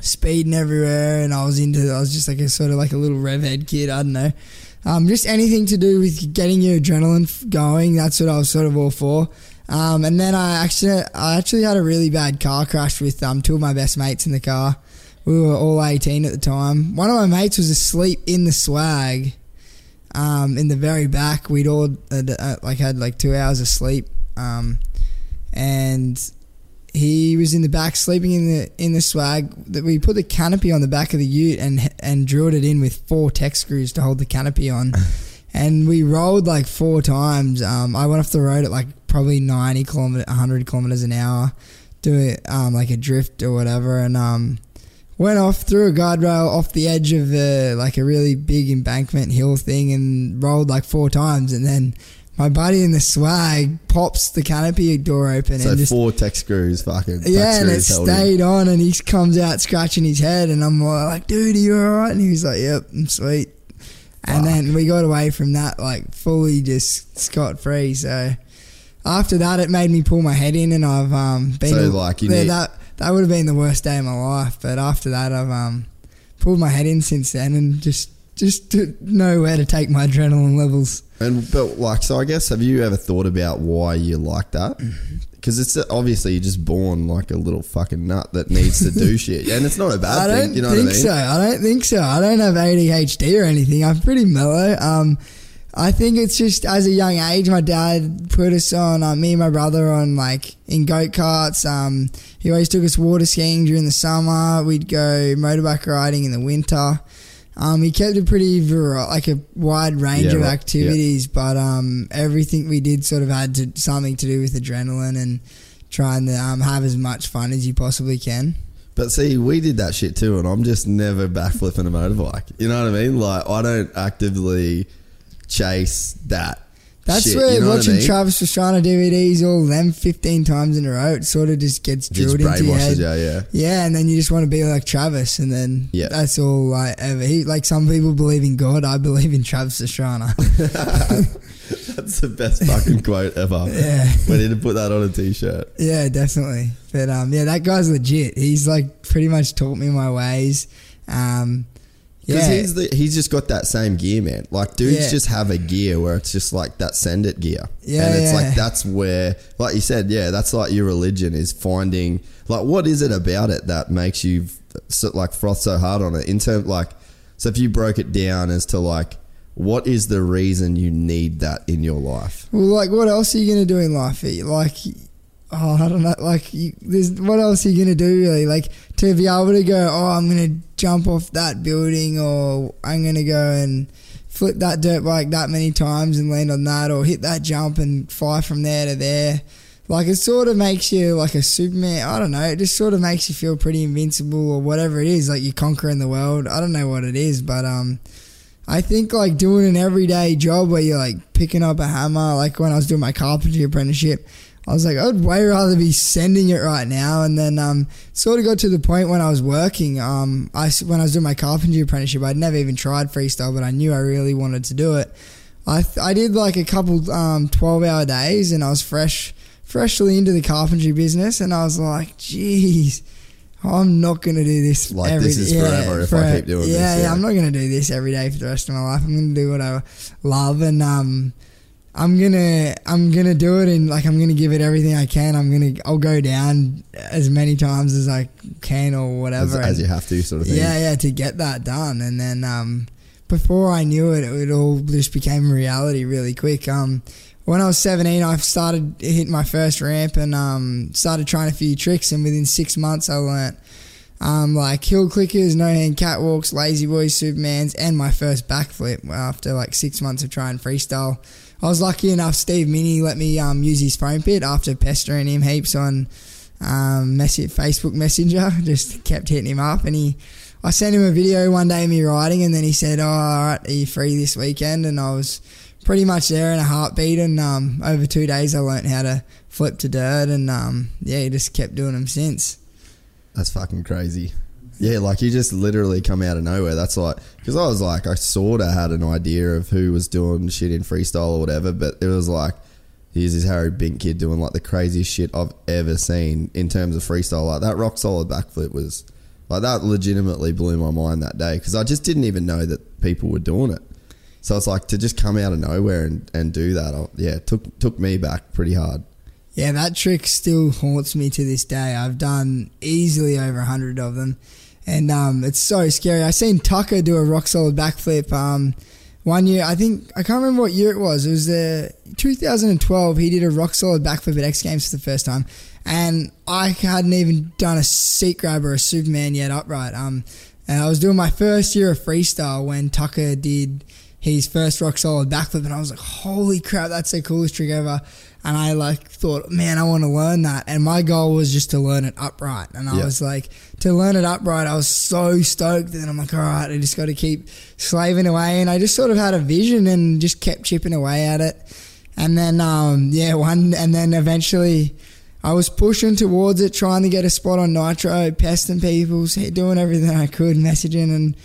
speeding everywhere, and I was into I was just like a sort of like a little rev head kid. I don't know. Um, just anything to do with getting your adrenaline going. That's what I was sort of all for. Um, and then I actually I actually had a really bad car crash with um two of my best mates in the car. We were all 18 at the time. One of my mates was asleep in the swag um, in the very back. We'd all uh, uh, like had like two hours of sleep, um, and he was in the back sleeping in the in the swag. That we put the canopy on the back of the Ute and and drilled it in with four tech screws to hold the canopy on. and we rolled like four times. Um, I went off the road at like probably ninety kilometer, hundred kilometers an hour. do it um, like a drift or whatever, and um, went off through a guardrail off the edge of the like a really big embankment hill thing and rolled like four times, and then my buddy in the swag pops the canopy door open So and just four tech screws, fucking. yeah, and it screws held him. stayed on, and he comes out scratching his head, and I'm like, "Dude, are you alright?" And he was like, "Yep, I'm sweet." And then we got away from that like fully just scot free. So after that, it made me pull my head in, and I've um, been So, like, you yeah, need- that that would have been the worst day of my life. But after that, I've um, pulled my head in since then, and just just to know where to take my adrenaline levels. And but like, so I guess have you ever thought about why you like that? Because it's obviously you're just born like a little fucking nut that needs to do shit, and it's not a bad I thing. You know what I mean? so. I don't think so. I don't have ADHD or anything. I'm pretty mellow. Um, I think it's just as a young age, my dad put us on, uh, me and my brother, on like in go karts. Um, he always took us water skiing during the summer. We'd go motorbike riding in the winter. Um, he kept a pretty vari- like a wide range Yeah, of activities, but um, everything we did sort of had to, something to do with adrenaline and trying to um, have as much fun as you possibly can. But see, we did that shit too, and I'm just never backflipping a motorbike. You know what I mean? Like I don't actively chase that. That's shit, where you know what I watching mean? Travis Pastrana DVDs, all them 15 times in a row, it sort of just gets Just drilled into your head. you, yeah. Yeah, and then you just want to be like Travis, and then Yeah. that's all like ever. He, like some people believe in God, I believe in Travis Pastrana. That's the best fucking quote ever. Yeah. We need to put that on a t-shirt. yeah, definitely. But um, yeah, that guy's legit. He's like pretty much taught me my ways. Um, Because yeah, he's the he's just got that same gear, man. Like dudes Yeah. just have a gear where it's just like that send it gear. Yeah, And it's yeah. like that's where like you said, yeah, that's like your religion is finding like what is it about it that makes you so, like froth so hard on it in terms like so if you broke it down as to like what is the reason you need that in your life? Well, like, what else are you gonna do in life? Like, oh, I don't know. Like, you, there's what else are you gonna do really? Like, to be able to go, oh, I'm gonna jump off that building, or I'm gonna go and flip that dirt bike that many times and land on that, or hit that jump and fly from there to there. Like, it sort of makes you like a Superman. I don't know. It just sort of makes you feel pretty invincible, or whatever it is. Like you're conquering the world. I don't know what it is, but um. I think like doing an everyday job where you're like picking up a hammer, like when I was doing my carpentry apprenticeship, I was like, I'd way rather be sending it right now. And then um, sort of got to the point when I was working, um, I when I was doing my carpentry apprenticeship, I'd never even tried freestyle, but I knew I really wanted to do it. I th- I did like a couple um, twelve hour days, and I was fresh, freshly into the carpentry business, and I was like, geez. I'm not gonna do this Like, every this is yeah, forever if I keep doing yeah, this, Yeah, yeah. I'm not gonna do this every day for the rest of my life. I'm gonna do what I love, and um, I'm gonna I'm gonna do it, and like I'm gonna give it everything I can. I'm gonna I'll go down as many times as I can or whatever. as and- you have to sort of thing. yeah, yeah, to get that done, and then um, before I knew it, it all just became reality really quick. Um, when I was 17, I started hitting my first ramp and um, started trying a few tricks, and within six months, I learnt um, like heel clickers, no hand catwalks, lazy boys, supermans, and my first backflip after like six months of trying freestyle. I was lucky enough. Steve Minnie let me um, use his foam pit after pestering him heaps on um, Facebook Messenger. Just kept hitting him up, and he. I sent him a video one day of me riding, and then he said, "Oh, all right, are you free this weekend?" And I was pretty much there in a heartbeat. And um, over two days, I learnt how to flip to dirt, and um, yeah, he just kept doing them since. That's fucking crazy. Yeah, like you just literally come out of nowhere. That's like because I was like I sort of had an idea of who was doing shit in freestyle or whatever, but it was like here's this Harry Bink kid doing like the craziest shit I've ever seen in terms of freestyle. Like that rock solid backflip was like that legitimately blew my mind that day because I just didn't even know that people were doing it. So it's like to just come out of nowhere and, and do that. I, yeah, took took me back pretty hard. Yeah, that trick still haunts me to this day. I've done easily over a hundred of them, and um, it's so scary. I seen Tucker do a rock solid backflip. Um, one year, I think I can't remember what year it was. It was the 2012. He did a rock solid backflip at X Games for the first time, and I hadn't even done a seat grab or a Superman yet upright. Um, and I was doing my first year of freestyle when Tucker did his first rock solid backflip, and I was like, "Holy crap, that's the coolest trick ever!" And I like thought, "Man, I want to learn that." And my goal was just to learn it upright, and I Yeah. was like, to learn it upright, I was so stoked. And then I'm like, "All right, I just got to keep slaving away," and I just sort of had a vision and just kept chipping away at it. And then, um, yeah, one, and then eventually. I was pushing towards it, trying to get a spot on Nitro, pesting people, doing everything I could, messaging and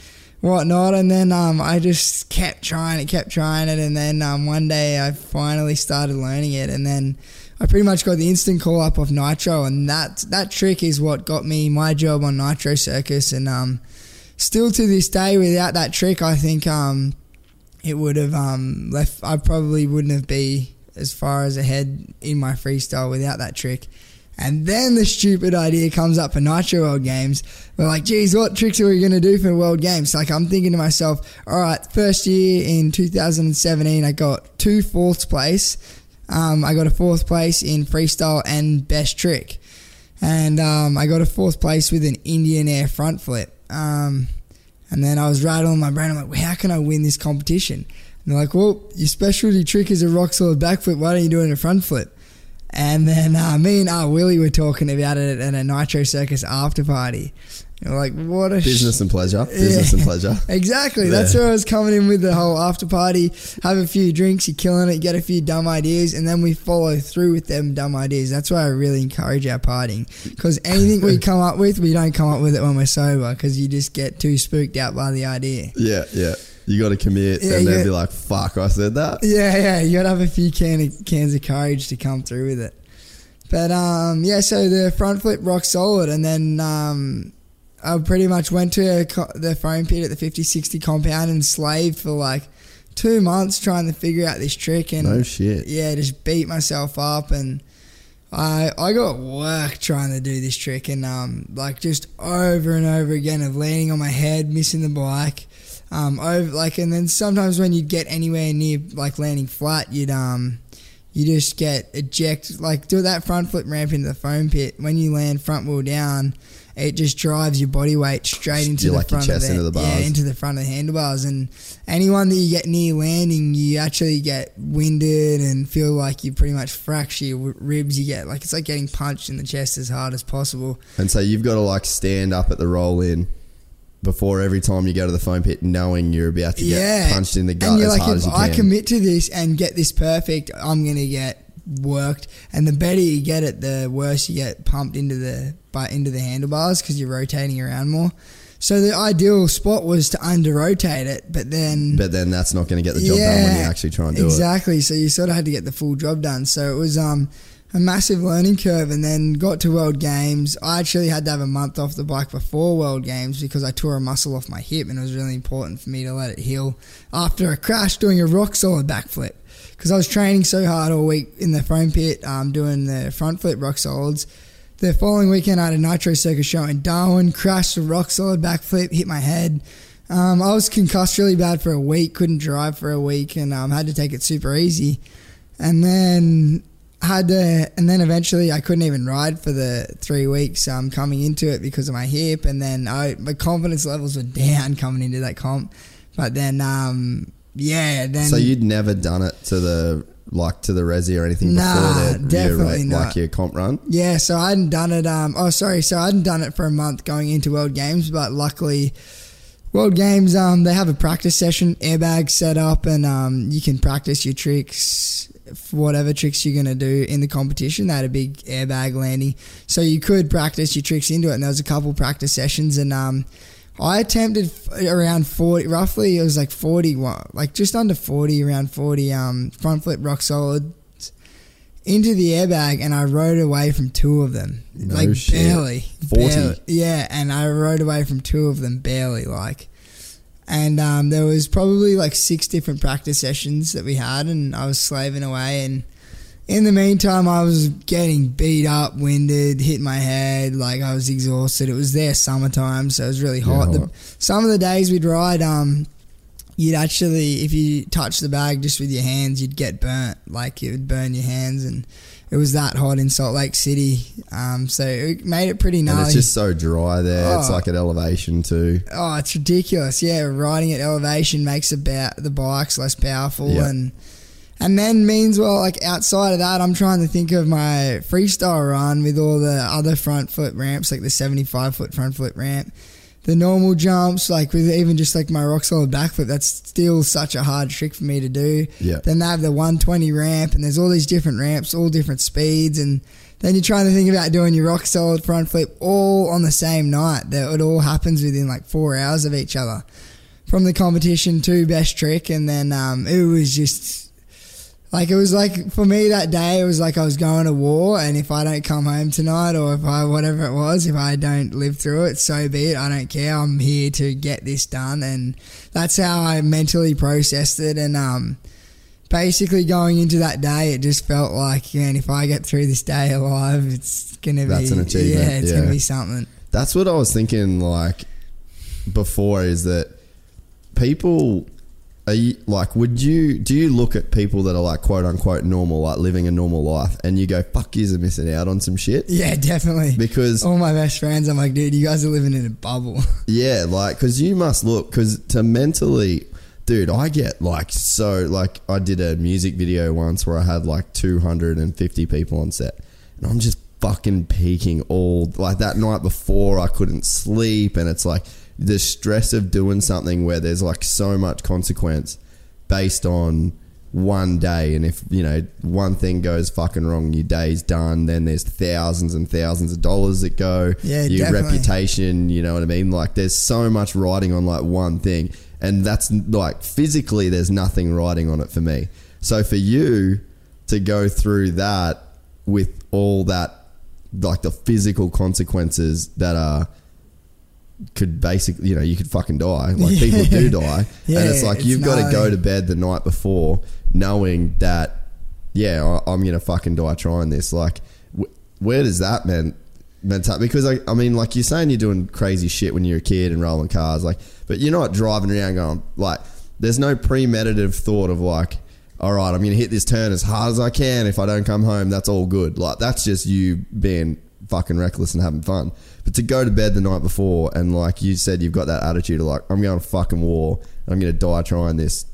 whatnot. And then um, I just kept trying it, kept trying it. And then um, one day I finally started learning it. And then I pretty much got the instant call up of Nitro. And that, that trick is what got me my job on Nitro Circus. And um, still to this day, without that trick, I think um, it would have um, left, I probably wouldn't have been as far as ahead in my freestyle without that trick. And then the stupid idea comes up for Nitro World Games. We're like, geez, what tricks are we going to do for World Games? Like, I'm thinking to myself, all right, first year in 2017, I got two fourths place. Um, I got a fourth place in freestyle and best trick. And um, I got a fourth place with an Indian air front flip. Um, and then I was rattling my brain. I'm like, well, how can I win this competition? And they're like, well, your specialty trick is a rock solid backflip. Why don't you do it in a front flip? And then uh, me and uh, Willie were talking about it at a Nitro Circus after party. And like, what a Business and pleasure. Business and pleasure. Exactly. That's Yeah. where I was coming in with the whole after party. Have a few drinks, you're killing it, get a few dumb ideas, and then we follow through with them dumb ideas. That's why I really encourage our partying. Because anything we come up with, we don't come up with it when we're sober, because you just get too spooked out by the idea. Yeah, yeah. You got to commit Yeah, and then yeah. be like, fuck, I said that. Yeah, yeah, you gotta have a few can of, cans of courage to come through with it. But um, yeah, so the front flip rock solid, and then um, I pretty much went to a co- the foam pit at the 5060 compound and slaved for like two months trying to figure out this trick, and No shit. yeah, just beat myself up and. I I got work trying to do this trick and um like just over and over again of landing on my head, missing the bike, um over like and then sometimes when you'd get anywhere near like landing flat, you'd um you just get eject like do that front flip ramp into the foam pit. When you land front wheel down, it just drives your body weight straight into You the like front chest of the, into the yeah into the front of the handlebars. And anyone that you get near landing, you actually get winded and feel like you pretty much fracture your ribs. You get like it's like getting punched in the chest as hard as possible. And so you've got to like stand up at the roll in before every time you go to the foam pit, knowing you're about to get yeah, punched in the gut and you're as like, hard as you I can. I commit to this and get this perfect, I'm gonna get worked. And the better you get it, the worse you get pumped into the but into the handlebars because you're rotating around more. So the ideal spot was to under rotate it, but then but then that's not going to get the job done when you actually try and do it. exactly. So you sort of had to get the full job done. So it was um, a massive learning curve, and then got to World Games. I actually had to have a month off the bike before World Games because I tore a muscle off my hip, and it was really important for me to let it heal after a crash doing a rock solid backflip. Because I was training so hard all week in the foam pit, um, doing the front flip rock solids. The following weekend, I had a Nitro Circus show in Darwin, crashed a rock solid backflip, hit my head. Um, I was concussed really bad for a week, couldn't drive for a week, and um, had to take it super easy. And then had to, and then eventually I couldn't even ride for the three weeks um, coming into it because of my hip, and then I, my confidence levels were down coming into that comp. But then, um, yeah, then So you'd never done it to the like to the resi or anything Nah, before definitely your, not. like your comp run. Yeah, so I hadn't done it. Um, oh, sorry, so I hadn't done it for a month going into World Games, but luckily, World Games um, they have a practice session, airbag set up, and um, you can practice your tricks, whatever tricks you're gonna do in the competition. They had a big airbag landing, so you could practice your tricks into it. And there was a couple practice sessions, and um, I attempted around forty, roughly it was like forty, like just under forty, around forty um, front flip rock solid into the airbag and I rode away from two of them. No like shit. barely. 40? barely. Yeah, and I rode away from two of them barely like. And um, there was probably like six different practice sessions that we had and I was slaving away and in the meantime I was getting beat up, winded, hit my head, like I was exhausted. It was there summertime, so it was really hot. Yeah, The- some of the days we'd ride um you'd actually, if you touch the bag just with your hands, you'd get burnt. Like it would burn your hands, and it was that hot in Salt Lake City. Um, so it made it pretty gnarly. And it's just so dry there. It's Oh. like at elevation too. Oh, it's ridiculous. Yeah, riding at elevation makes the, ba- the bikes less powerful Yeah. and and then means well like outside of that I'm trying to think of my freestyle run with all the other front foot ramps like the 75 foot front foot ramp. The normal jumps, like with even just like my rock solid backflip, that's still such a hard trick for me to do. Yeah. Then they have the 120 ramp, and there's all these different ramps, all different speeds, and then you're trying to think about doing your rock solid front flip all on the same night. That it all happens within like four hours of each other. From the competition to best trick, and then um, it was just like it was like for me that day it was like I was going to war and if I don't come home tonight or if I whatever it was if I don't live through it so be it I don't care I'm here to get this done and that's how I mentally processed it and um basically going into that day it just felt like man if I get through this day alive it's gonna That's be an achievement, yeah it's yeah. gonna be something That's what I was thinking. Like before, is that people are you, like? Would you do you look at people that are like quote unquote normal, like living a normal life, and you go, "Fuck, you're missing out on some shit." yeah definitely Because all my best friends I'm like dude you guys are living in a bubble Yeah, like because you must look because to mentally, dude, I get like so like I did a music video once where I had like two hundred and fifty people on set, and I'm just fucking peaking all like that night before I couldn't sleep, and it's like the stress of doing something where there's like so much consequence based on one day. And if you know one thing goes fucking wrong your day's done then there's thousands and thousands of dollars that go Yeah, your definitely. reputation you know what i mean? Like there's so much riding on like one thing. And that's like physically there's nothing riding on it for me. So for you to go through that with all that like the physical consequences that are could basically you know you could fucking die. Like people do die. Yeah, and it's like it's you've got to go to bed the night before knowing that yeah I, i'm gonna fucking die trying this. Like wh- where does that mental because I, I mean like you're saying you're doing crazy shit when you're a kid and rolling cars like but you're not driving around going like there's no premeditative thought of like all right i'm gonna hit this turn as hard as i can. If i don't come home that's all good. Like that's just you being fucking reckless and having fun but to go to bed the night before and like you said you've got that attitude of like i'm going to fucking war i'm gonna die trying this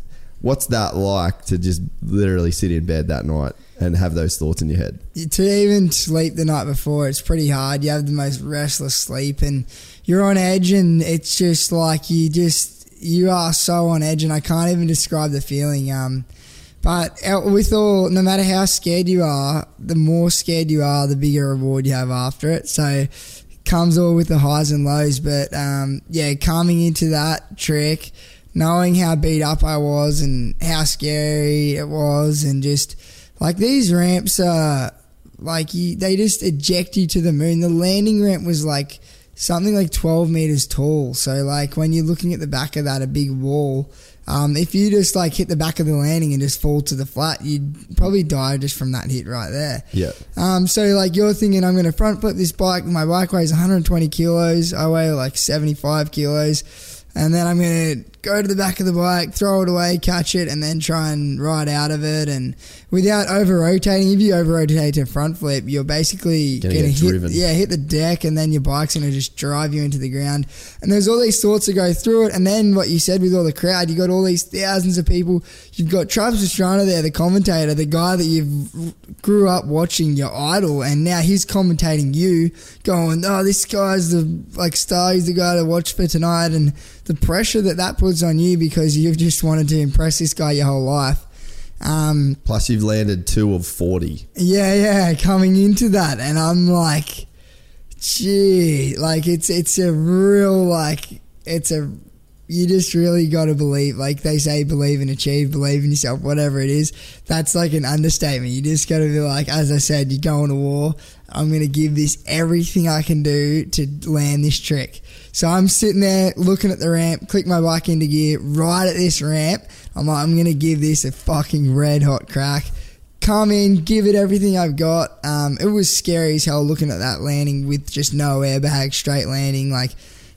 what's that like to just literally sit in bed that night and have those thoughts in your head to even sleep the night before, it's pretty hard. You have the most restless sleep, and you're on edge, and it's just like you just you are so on edge, and I can't even describe the feeling. Um, but out- with all, no matter how scared you are, the more scared you are, the bigger reward you have after it. So comes all with the highs and lows. But um, yeah, coming into that trick, knowing how beat up I was and how scary it was, and just like these ramps are like you, they just eject you to the moon. The landing ramp was like something like 12 meters tall. So like when you're looking at the back of that, a big wall. Um, if you just like hit the back of the landing and just fall to the flat, you'd probably die just from that hit right there. yeah Um, so like you're thinking, I'm going to front flip this bike. My bike weighs 120 kilos. I weigh like 75 kilos, and then I'm going to go to the back of the bike, throw it away, catch it, and then try and ride out of it. And without over rotating, if you over rotate to front flip, you're basically Gonna going to get hit, driven. yeah, hit the deck, and then your bike's going to just drive you into the ground. And there's all these thoughts that go through it. And then what you said with all the crowd, you got all these thousands of people. You've got Travis Pastrana there, the commentator, the guy that you grew up watching, your idol, and now he's commentating you, going, "Oh, this guy's the like star. He's the guy to watch for tonight." And the pressure that that puts on you because you've just wanted to impress this guy your whole life. Um, plus you've landed two of 40 yeah, yeah, coming into that, and I'm like, gee, like it's it's a real like it's a you just really got to believe. Like they say, believe and achieve, believe in yourself, whatever it is. That's like an understatement. You just got to be like, as I said, you're going to war. I'm going to give this everything I can do to land this trick. So I'm sitting there looking at the ramp, click my bike into gear, right at this ramp. I'm like, I'm going to give this a fucking red hot crack come in, give it everything I've got. Um, it was scary as hell looking at that landing with just no airbag, straight landing. Like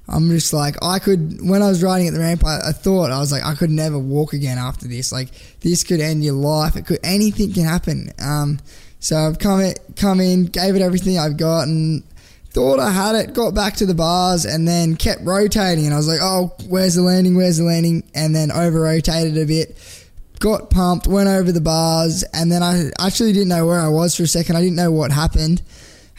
I'm just like I could when I was riding at the ramp I, I, thought I was like I could never walk again after this like this could end your life it could anything can happen um, so I've come it come in gave it everything I've got and thought I had it got back to the bars and then kept rotating and I was like oh where's the landing where's the landing and then over rotated a bit got pumped went over the bars and then I actually didn't know where I was for a second I didn't know what happened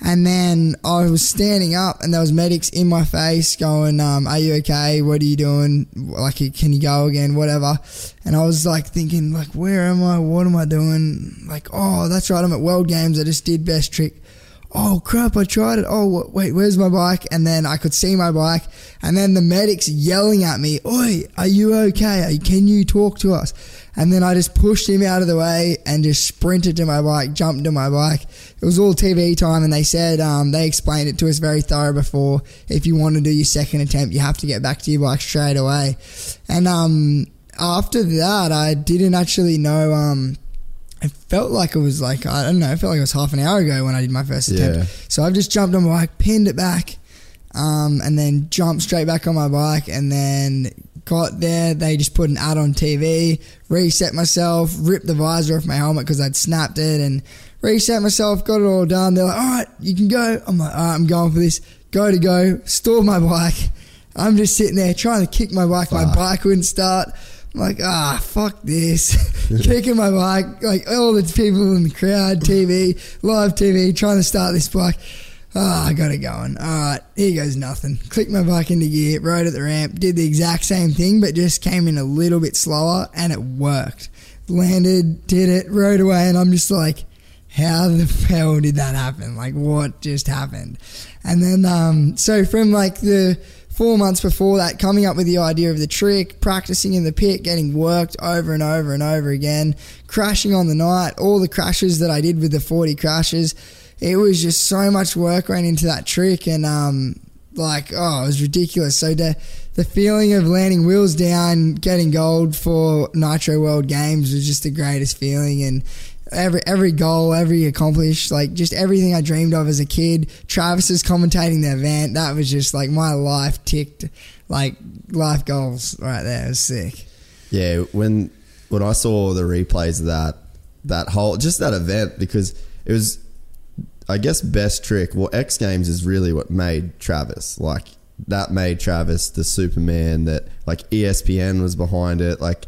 and then I was standing up, and there was medics in my face going, um, "Are you okay? What are you doing? Like, can you go again? Whatever." And I was like thinking, like, "Where am I? What am I doing?" Like, "Oh, that's right. I'm at World Games. I just did best trick." Oh crap! I tried it. Oh wait, where's my bike? And then I could see my bike, and then the medics yelling at me, "Oi, are you okay? Can you talk to us?" And then I just pushed him out of the way and just sprinted to my bike, jumped to my bike. It was all TV time, and they said um, they explained it to us very thorough before. If you want to do your second attempt, you have to get back to your bike straight away. And um, after that, I didn't actually know. Um, it felt like it was like I don't know. It felt like it was half an hour ago when I did my first attempt. Yeah. So I've just jumped on my bike, pinned it back, um, and then jumped straight back on my bike, and then got there. They just put an ad on TV, reset myself, ripped the visor off my helmet because I'd snapped it, and reset myself. Got it all done. They're like, "All right, you can go." I'm like, "All right, I'm going for this." Go to go. Store my bike. I'm just sitting there trying to kick my bike. Fuck. My bike wouldn't start. Like, ah, fuck this. Kicking my bike, like all the people in the crowd, TV, live TV, trying to start this bike. Oh, I got it going. All right, here goes nothing. Clicked my bike into gear, rode at the ramp, did the exact same thing, but just came in a little bit slower, and it worked. Landed, did it, rode away, and I'm just like, how the hell did that happen? Like, what just happened? And then, um, so from like the four months before that, coming up with the idea of the trick, practicing in the pit, getting worked over and over and over again, crashing on the night, all the crashes that I did with the 40 crashes. It was just so much work went into that trick and um like oh it was ridiculous. So the the feeling of landing wheels down getting gold for nitro world games was just the greatest feeling and every every goal every accomplished like just everything i dreamed of as a kid travis is commentating the event that was just like my life ticked like life goals right there it was sick yeah when when i saw the replays of that that whole just that event because it was I guess best trick. Well, X Games is really what made Travis. Like that made Travis the Superman that like ESPN was behind it. Like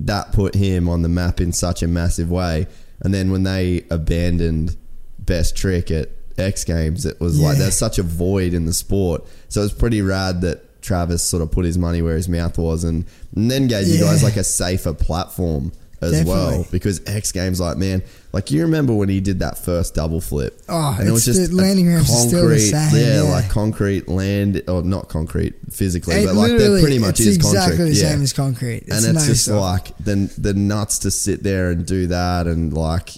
that put him on the map in such a massive way. And then when they abandoned best trick at X Games, it was yeah. like there's such a void in the sport. So it was pretty rad that Travis sort of put his money where his mouth was and, and then gave yeah. you guys like a safer platform as Definitely. well because X Games like man like you remember when he did that first double flip oh and it was just landing ramps concrete same, yeah, yeah, like concrete land or not concrete physically it but like that pretty much is exactly concrete the yeah. same as concrete it's and it's just stuff. like the, the nuts to sit there and do that and like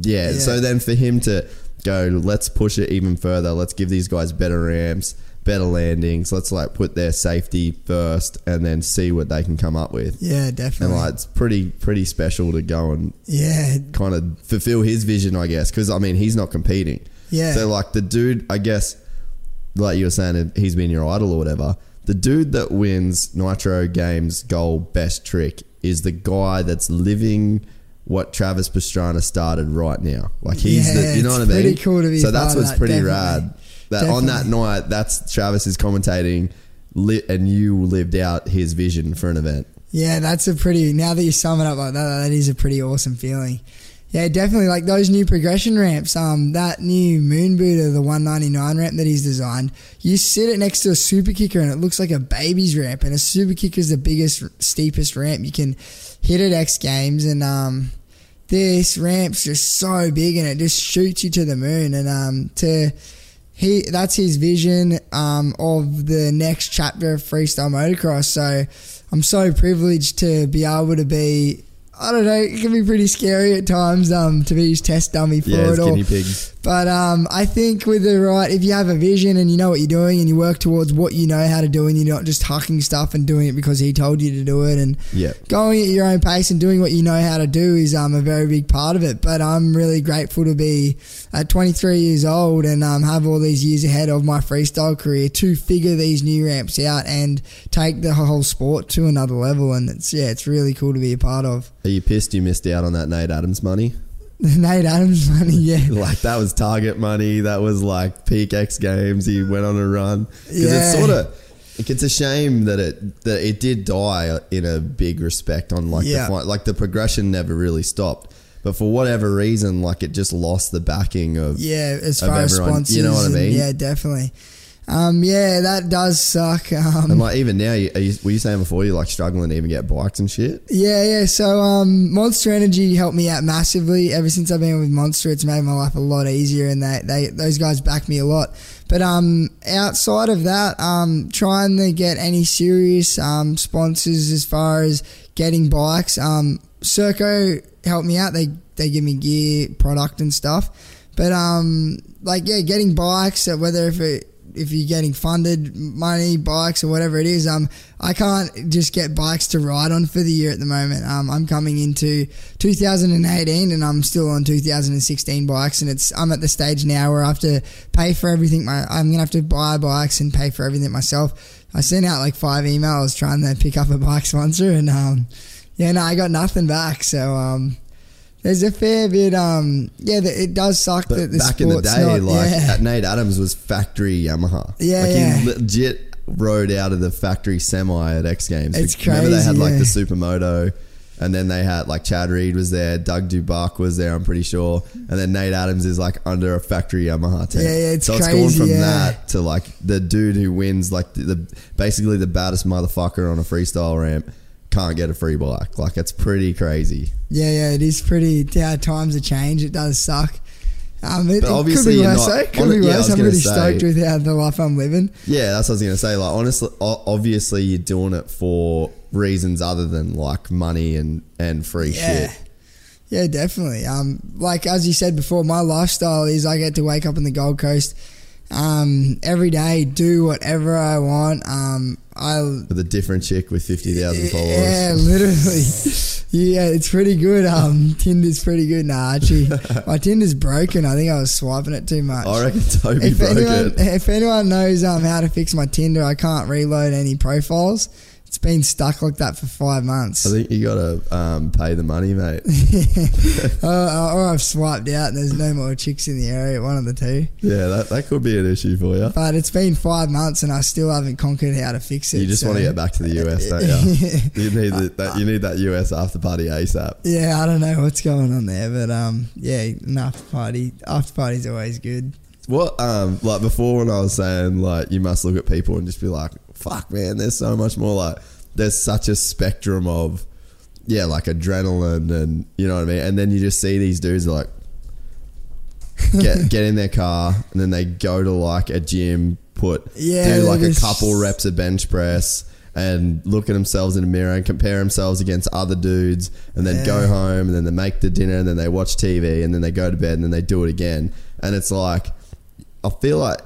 yeah. yeah so then for him to go let's push it even further let's give these guys better ramps better landings. Let's like put their safety first and then see what they can come up with. Yeah, definitely. And like it's pretty pretty special to go and yeah, kind of fulfill his vision, I guess, because I mean he's not competing. Yeah. So like the dude, I guess, like you were saying, he's been your idol or whatever. The dude that wins Nitro Games Gold Best Trick is the guy that's living what Travis Pastrana started right now. Like he's yeah, the, you know what I mean? Pretty cool to be. So that's what's that, pretty definitely. rad that Definitely. on that night, that's Travis is commentating, lit, and you lived out his vision for an event. Yeah, that's a pretty. Now that you sum it up like that, that is a pretty awesome feeling. Yeah, definitely. Like those new progression ramps, um, that new Moon Booter, the 199 ramp that he's designed, you sit it next to a super kicker and it looks like a baby's ramp. And a super kicker is the biggest, steepest ramp you can hit at X Games. And um, this ramp's just so big and it just shoots you to the moon. And um, to he that's his vision um, of the next chapter of freestyle motocross. So I'm so privileged to be able to be I don't know. It can be pretty scary at times um, to be his test dummy for Yeah, it all. But um, I think with the right, if you have a vision and you know what you're doing and you work towards what you know how to do and you're not just hucking stuff and doing it because he told you to do it and Yeah. going at your own pace and doing what you know how to do is um, a very big part of it. But I'm really grateful to be at 23 years old and um, have all these years ahead of my freestyle career to figure these new ramps out and take the whole sport to another level. And it's yeah, it's really cool to be a part of. Are you pissed you missed out on that Nate Adams money? Nate Adams money, yeah. Like that was target money. That was like peak X Games. He went on a run because Yeah. it's sort of. It's a shame that it that it did die in a big respect on like Yeah. the like the progression never really stopped, but for whatever reason, like it just lost the backing of Yeah, as far as sponsors, You know what I mean? yeah, definitely. Um, yeah, that does suck. Um, And like even now, you, are you, were you saying before you're like struggling to even get bikes and shit? Yeah, yeah. So um, Monster Energy helped me out massively. Ever since I've been with Monster, it's made my life a lot easier, and they, they those guys back me a lot. But um, outside of that, um, trying to get any serious um, sponsors as far as getting bikes. Um, Circo helped me out. They they give me gear, product, and stuff. But um, like yeah, getting bikes, uh, whether if it if you're getting funded money, bikes or whatever it is, um, I can't just get bikes to ride on for the year at the moment. Um, I'm coming into 2018 and I'm still on 2016 bikes, and it's I'm at the stage now where I have to pay for everything. My I'm gonna have to buy bikes and pay for everything myself. I sent out like five emails trying to pick up a bike sponsor, and um, yeah, no, I got nothing back. So um. There's a fair bit, um, yeah. That it does suck But that the back in the day, not, like yeah. Nate Adams was factory Yamaha. Yeah, like yeah. he legit rode out of the factory semi at X Games. It's Remember they had crazy, like yeah. the supermoto, and then they had like Chad Reed was there, Doug Dubach was there. I'm pretty sure, and then Nate Adams is like under a factory Yamaha tent. Yeah, yeah, it's so it's crazy, gone from yeah. that to like the dude who wins like the, the basically the baddest motherfucker on a freestyle ramp can't get a free bike. Like it's pretty crazy. Yeah, yeah, it is pretty. Yeah, times have changed. It does suck. Um, it, But it could obviously be worse. not- though. Could on be yeah, worse. was I'm gonna say- stoked with how the life I'm living. Yeah, that's what I was gonna say. Like honestly, obviously you're doing it for reasons other than like money and and free Yeah. shit. Yeah, definitely. Um, like as you said before, my lifestyle is I get to wake up in the Gold Coast, um, every day, do whatever I want. Um, I With a different chick with fifty thousand followers. Yeah, literally. yeah, it's pretty good. Um, Tinder's pretty good. Nah, actually, my Tinder's broken. I think I was swiping it too much. I reckon Toby if broke anyone, it. if anyone knows um, how to fix my Tinder, I can't reload any profiles. It's been stuck like that for five months. I think you gotta um, pay the money, mate. Uh, or I've swiped out and there's no more chicks in the area, one of the two. Yeah, that, that could be an issue for you. But it's been five months and I still haven't conquered how to fix it. You just so- want to get back to the US, don't you? You need the, that. You need that US after party ASAP. Yeah, I don't know what's going on there, but um, yeah, an after party. After party's always good. What um like before when I was saying like you must look at people and just be like, fuck man, there's so much more like there's such a spectrum of yeah, like adrenaline and you know what I mean? And then you just see these dudes like get get in their car and then they go to like a gym, put Yeah, do like a couple reps of bench press and look at themselves in a mirror and compare themselves against other dudes and then go home and then they make the dinner and then they watch TV and then they go to bed and then they do it again. And it's like I feel like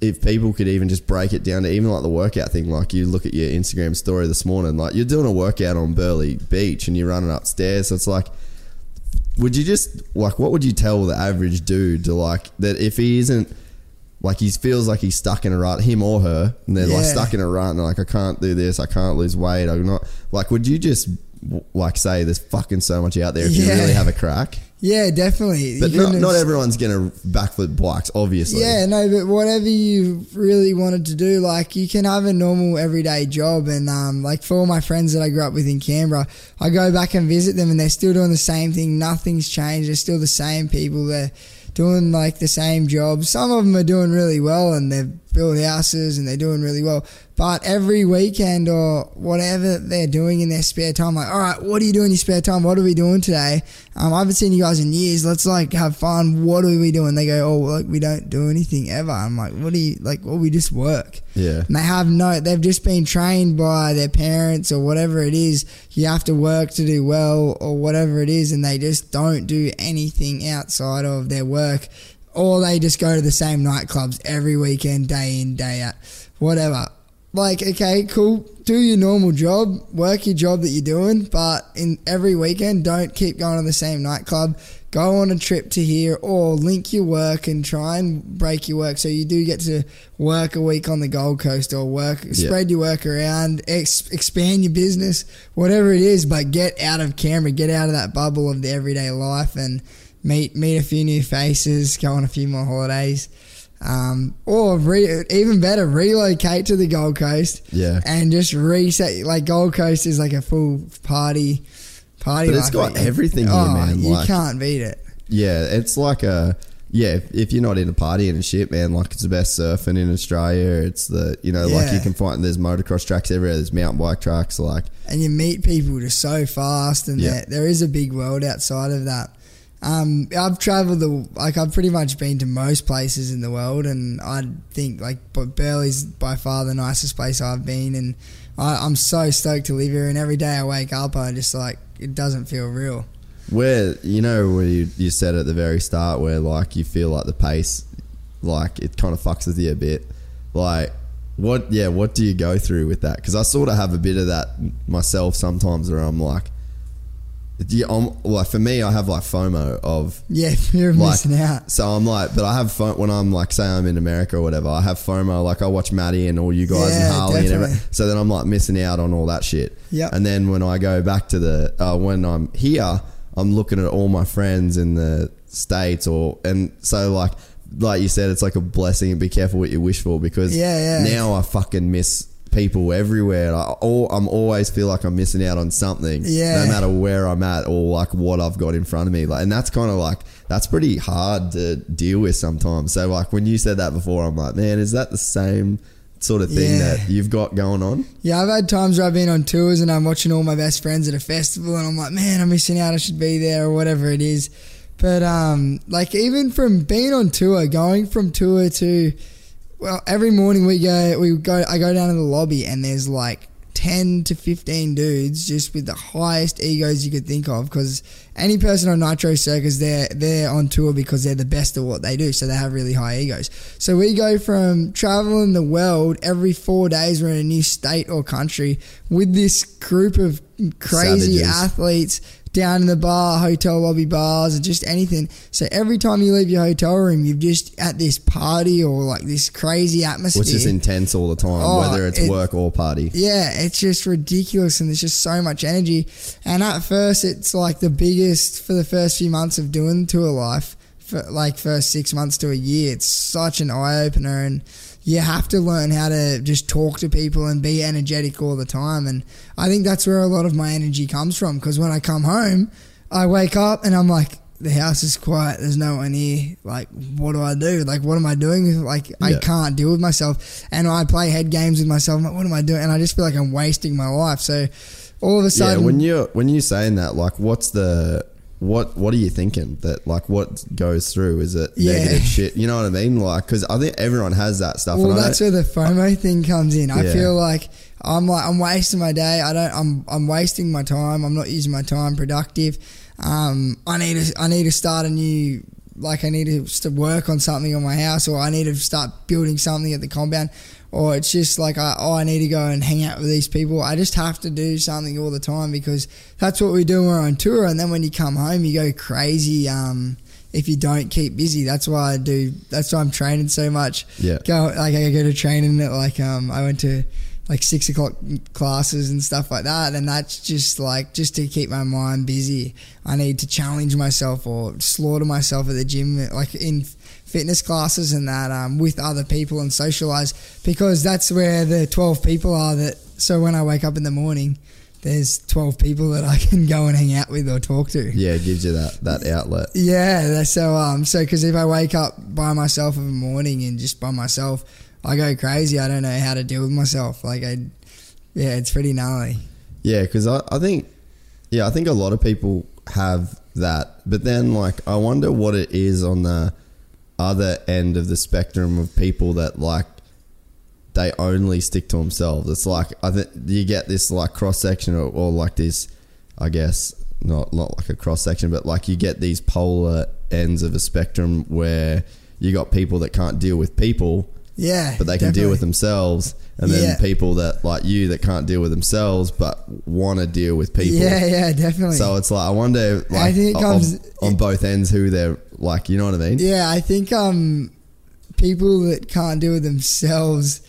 if people could even just break it down to even like the workout thing, like you look at your Instagram story this morning, like you're doing a workout on Burleigh Beach and you're running upstairs. So it's like, would you just like what would you tell the average dude to like that if he isn't like he feels like he's stuck in a rut, him or her, and they're like stuck in a rut and they're like I can't do this, I can't lose weight, I'm not like would you just like say there's fucking so much out there if you really have a crack? Yeah, definitely. But not, not everyone's gonna backflip bikes, obviously. Yeah, no, but whatever you really wanted to do, like you can have a normal everyday job, and um, like for all my friends that I grew up with in Canberra, I go back and visit them, and they're still doing the same thing. Nothing's changed. They're still the same people. They're doing like the same jobs. Some of them are doing really well, and they've build houses and they're doing really well. But every weekend or whatever they're doing in their spare time, like, all right, what are you doing in your spare time? What are we doing today? Um, I haven't seen you guys in years. Let's like have fun. What are we doing? They go, oh, like we don't do anything ever. I'm like, what do you like? Well, we just work. Yeah. And they have no, they've just been trained by their parents or whatever it is. You have to work to do well or whatever it is. And they just don't do anything outside of their work. Or they just go to the same nightclubs every weekend, day in, day out, whatever. Like, okay, cool. Do your normal job, work your job that you're doing, but in every weekend, don't keep going to the same nightclub. Go on a trip to here or link your work and try and break your work so you do get to work a week on the Gold Coast or work, spread your work around, ex- expand your business, whatever it is, but get out of Canberra, get out of that bubble of the everyday life and meet meet a few new faces, go on a few more holidays. Um, or re- even better, relocate to the Gold Coast. Yeah. And just reset. Like Gold Coast is like a full party, party. But it's got everything here, oh, man, You like- can't beat it. Yeah, it's like a yeah. If, if you're not into partying and shit, man, like it's the best surfing in Australia. It's the you know like you can find there's motocross tracks everywhere. There's mountain bike tracks. Like and you meet people just so fast, and Yeah. there, there is a big world outside of that. Um, I've traveled the like I've pretty much been to most places in the world, and I think like but Burleigh's by far the nicest place I've been, and I, I'm so stoked to live here. And every day I wake up, I just like it doesn't feel real. where you know where you, you said at the very start where like you feel like the pace, like it kind of fucks with you a bit. Like what? Yeah, what do you go through with that? Because I sort of have a bit of that myself sometimes, where I'm like. Yeah, I'm, like for me, I have like FOMO of Yeah, fear of like, missing out. So I'm like, but I have fun when I'm like, say I'm in America or whatever. I have FOMO. Like I watch Maddie and all you guys Yeah, and Harley and everything. So then I'm like missing out on all that shit. Yeah. And then when I go back to the uh, when I'm here, I'm looking at all my friends in the states or and so like like you said, it's like a blessing. And be careful what you wish for because Yeah, yeah. now I fucking miss people everywhere. I all, I'm always feel like I'm missing out on something. Yeah. No matter where I'm at or like what I've got in front of me. Like, and that's kind of like that's pretty hard to deal with sometimes. So like when you said that before, I'm like, man, is that the same sort of thing Yeah. that you've got going on? Yeah, I've had times where I've been on tours and I'm watching all my best friends at a festival and I'm like, man, I'm missing out. I should be there or whatever it is. But um, like even from being on tour, going from tour to well, every morning we go, we go, I go down to the lobby and there's like ten to fifteen dudes just with the highest egos you could think of. Because any person on Nitro Circus, they're they're on tour because they're the best at what they do, so they have really high egos. So we go from traveling the world every four days. We're in a new state or country with this group of crazy Savages. athletes down in the bar, hotel lobby bars, or just anything. So every time you leave your hotel room, you've just at this party or like this crazy atmosphere. Which is intense all the time, Oh, whether it's it- work or party. Yeah, it's just ridiculous, and there's just so much energy. And at first, it's like the biggest for the first few months of doing tour life, for like first six months to a year. It's such an eye opener, and you have to learn how to just talk to people and be energetic all the time. And I think that's where a lot of my energy comes from. Because when I come home, I wake up and I'm like. The house is quiet. There's no one here. Like, what do I do? Like, what am I doing? Like, I can't deal with myself. And I play head games with myself. I'm like, what am I doing? And I just feel like I'm wasting my life. So all of a sudden, Yeah, sudden, when you're when you're saying that, like, what's the what what are you thinking that like what goes through? Is it Yeah. negative shit? You know what I mean? Like, because I think everyone has that stuff. well, that's where the FOMO thing comes in. I Yeah. feel like I'm like I'm wasting my day. I don't. I'm I'm wasting my time. I'm not using my time productive. Um, I need to I need to start a new like I need to work on something on my house, or I need to start building something at the compound, or it's just like I, oh I need to go and hang out with these people. I just have to do something all the time because that's what we do when we're on tour. And then when you come home, you go crazy. Um, if you don't keep busy, that's why I do. That's why I'm training so much. Yeah. Go like I go to training at like um I went to like six o'clock classes and stuff like that, and that's just like just to keep my mind busy. I need to challenge myself or slaughter myself at the gym, like in fitness classes and that um, with other people and socialize because that's where the 12 people are that so when I wake up in the morning there's 12 people that I can go and hang out with or talk to. yeah, it gives you that that outlet. Yeah, that's so um so because if I wake up by myself in the morning and just by myself, I go crazy. I don't know how to deal with myself. Like I, yeah, it's pretty gnarly. Yeah, because I, I think, yeah, I think a lot of people have that. But then, like, I wonder what it is on the other end of the spectrum of people that, like, they only stick to themselves. It's like, I think you get this, like, cross section or, or, like, this, I guess, not, not like a cross section, but like you get these polar ends of a spectrum where you got people that can't deal with people Yeah, but they can deal with themselves, and then Yeah. people that like you that can't deal with themselves but want to deal with people. Yeah, yeah, definitely. So it's like I wonder, like, I think it on- comes- on, both ends who they're like. You know what I mean? Yeah, I think um, people that can't deal with themselves,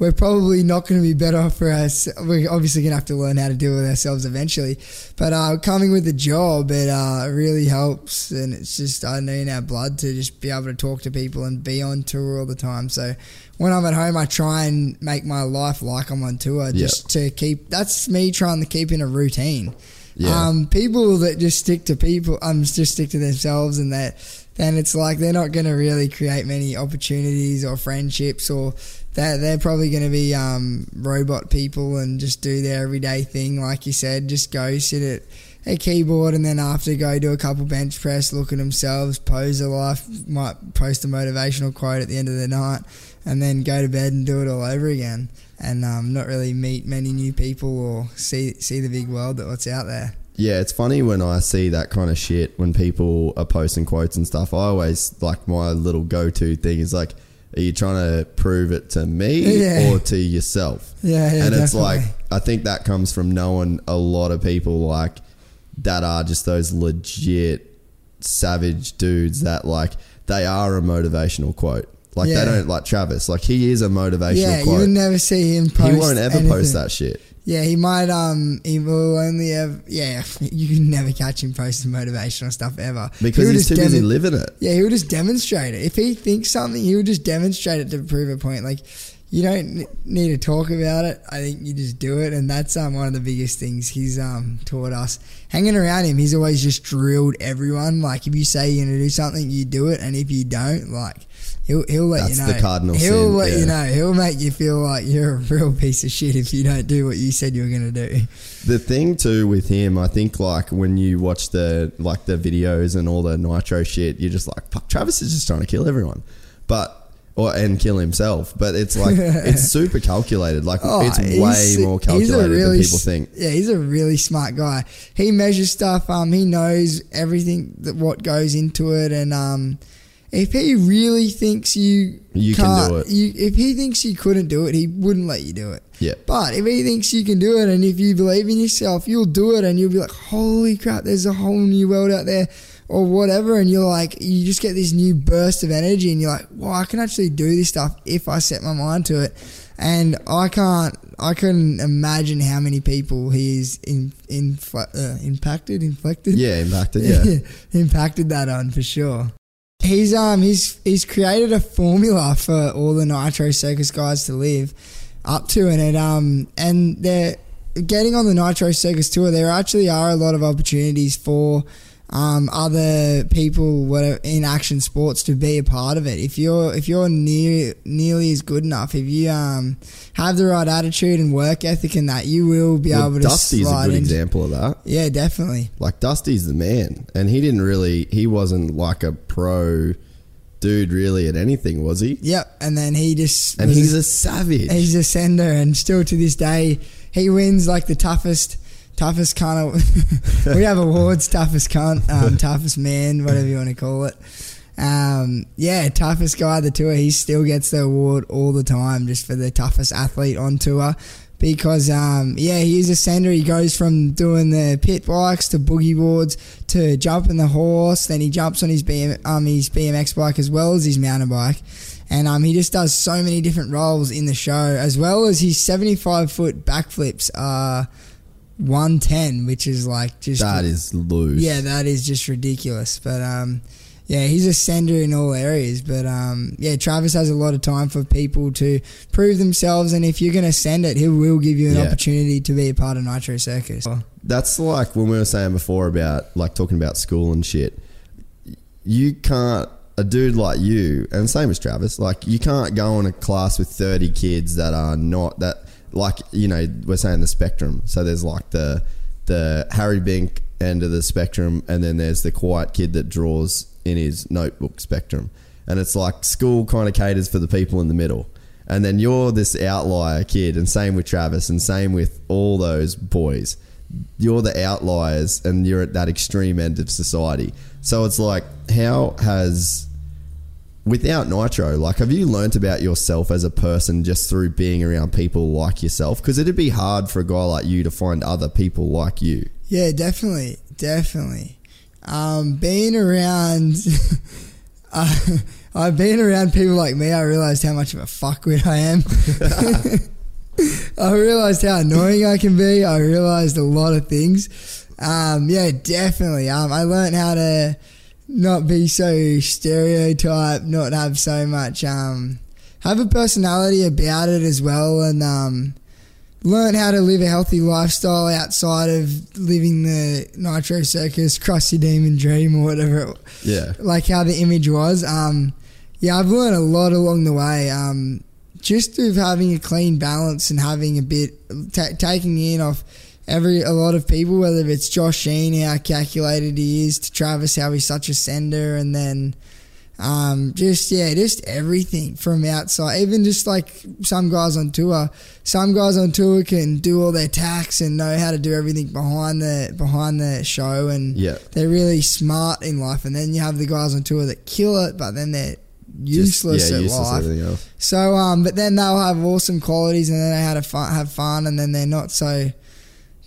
we're probably not going to be better for us. We're obviously going to have to learn how to deal with ourselves eventually. But uh, coming with a job, it uh, really helps, and it's just I know in our blood to just be able to talk to people and be on tour all the time. So when I'm at home, I try and make my life like I'm on tour, just to keep. That's me trying to keep in a routine. Yeah. Um, people that just stick to people, um, just stick to themselves, and that then it's like they're not going to really create many opportunities or friendships, or that they're probably going to be um, robot people and just do their everyday thing, like you said, just go sit at a keyboard and then after go do a couple bench press, look at themselves, pose a life, might post a motivational quote at the end of the night, and then go to bed and do it all over again. And um, not really meet many new people or see see the big world that what's out there. Yeah, it's funny when I see that kind of shit when people are posting quotes and stuff. I always like my little go-to thing is like, are you trying to prove it to me Yeah. or to yourself? Yeah, yeah, and it's definitely. like I think that comes from knowing a lot of people like that are just those legit savage dudes that like they are a motivational quote. Like Yeah. they don't like Travis. Like he is a motivational quote. yeah, you quote. would never see him post. he won't ever post that shit. Yeah, he might. Um, he will only have. Yeah, you can never catch him posting motivational stuff ever Because he's too just busy living it. Yeah, he'll just demonstrate it. If he thinks something, he'll just demonstrate it to prove a point. Like you don't n- need to talk about it. I think you just do it, and that's um one of the biggest things he's um taught us. Hanging around him, he's always just drilled everyone. Like if you say you're gonna do something, you do it, and if you don't, like. He'll, he'll let That's you know. the cardinal he'll sin, let yeah. you know. He'll make you feel like you're a real piece of shit if you don't do what you said you were going to do. The thing too with him, I think like when you watch the like the videos and all the nitro shit, you're just like, fuck, Travis is just trying to kill everyone, but or and kill himself. But it's like it's super calculated. Like Oh, it's way more calculated really than people think. Yeah, he's a really smart guy. He measures stuff. Um, he knows everything that what goes into it, and um, if he really thinks you You can do it. you, if he thinks you couldn't do it, he wouldn't let you do it. Yeah. But if he thinks you can do it, and if you believe in yourself, you'll do it, and you'll be like, "Holy crap! There's a whole new world out there." Or whatever, and you're like, you just get this new burst of energy, and you're like, "Well, I can actually do this stuff if I set my mind to it." And I can't, I couldn't imagine how many people he's in, in, uh, impacted, inflected, Yeah, impacted. Yeah, impacted that on for sure. He's um he's he's created a formula for all the Nitro Circus guys to live up to, and it um and they're getting on the Nitro Circus tour. There actually are a lot of opportunities for um, other people whatever, in action sports to be a part of it. If you're if you're near nearly as good enough, if you um have the right attitude and work ethic and that, you will be well, able to Dusty's a slide good in. example of that. Yeah, definitely. Like Dusty's the man, and he didn't really. He wasn't like a pro dude really at anything, was he? Yep, and then he just And he's a savage. he's a sender, and still to this day, he wins like the toughest, toughest kind of, we have awards, toughest cunt, um, toughest man, whatever you want to call it. Um, yeah, toughest guy of the tour. He still gets the award all the time just for the toughest athlete on tour because um, yeah, he's a sender. He goes from doing the pit bikes to boogie boards to jumping the horse. Then he jumps on his BM, um, his BMX bike as well as his mountain bike, and um, he just does so many different roles in the show as well as his seventy five foot backflips are. Uh, 110, which is like just that is loose. Yeah, that is just ridiculous. But um, yeah, he's a sender in all areas. But um, yeah, Travis has a lot of time for people to prove themselves, and if you're going to send it, he will give you an yeah. opportunity to be a part of Nitro Circus. That's like when we were saying before about like talking about school and shit. You can't a dude like you, and same as Travis, like you can't go in a class with 30 kids that are not that like you know we're saying the spectrum. So there's like the the Harry Bink end of the spectrum, and then there's the quiet kid that draws in his notebook spectrum, and it's like school kind of caters for the people in the middle. And then you're this outlier kid, and same with Travis, and same with all those boys. You're the outliers, and you're at that extreme end of society. So it's like, how has without Nitro, like, have you learnt about yourself as a person just through being around people like yourself? Because it'd be hard for a guy like you to find other people like you. Yeah, definitely, definitely. Um, being around, uh, I've been around people like me. I realized how much of a fuckwit I am. I realized how annoying I can be. I realized a lot of things. Um, yeah, definitely. Um, I learned how to not be so stereotyped, not have so much, um, have a personality about it as well, and um, learn how to live a healthy lifestyle outside of living the Nitro Circus, Cross Your Demon Dream, or whatever. Yeah. Like how the image was. Um, yeah, I've learned a lot along the way. Um, just of having a clean balance and having a bit, ta taking in off every a lot of people, whether it's Josh Sheehan, how calculated he is, to Travis, how he's such a sender, and then um, just yeah, just everything from outside. Even just like some guys on tour, some guys on tour can do all their tax and know how to do everything behind the behind the show, and Yeah. they're really smart in life. And then you have the guys on tour that kill it, but then they're useless Just- yeah, at useless life. So, um, but then they'll have awesome qualities, and then they have fun, have fun, and then they're not so.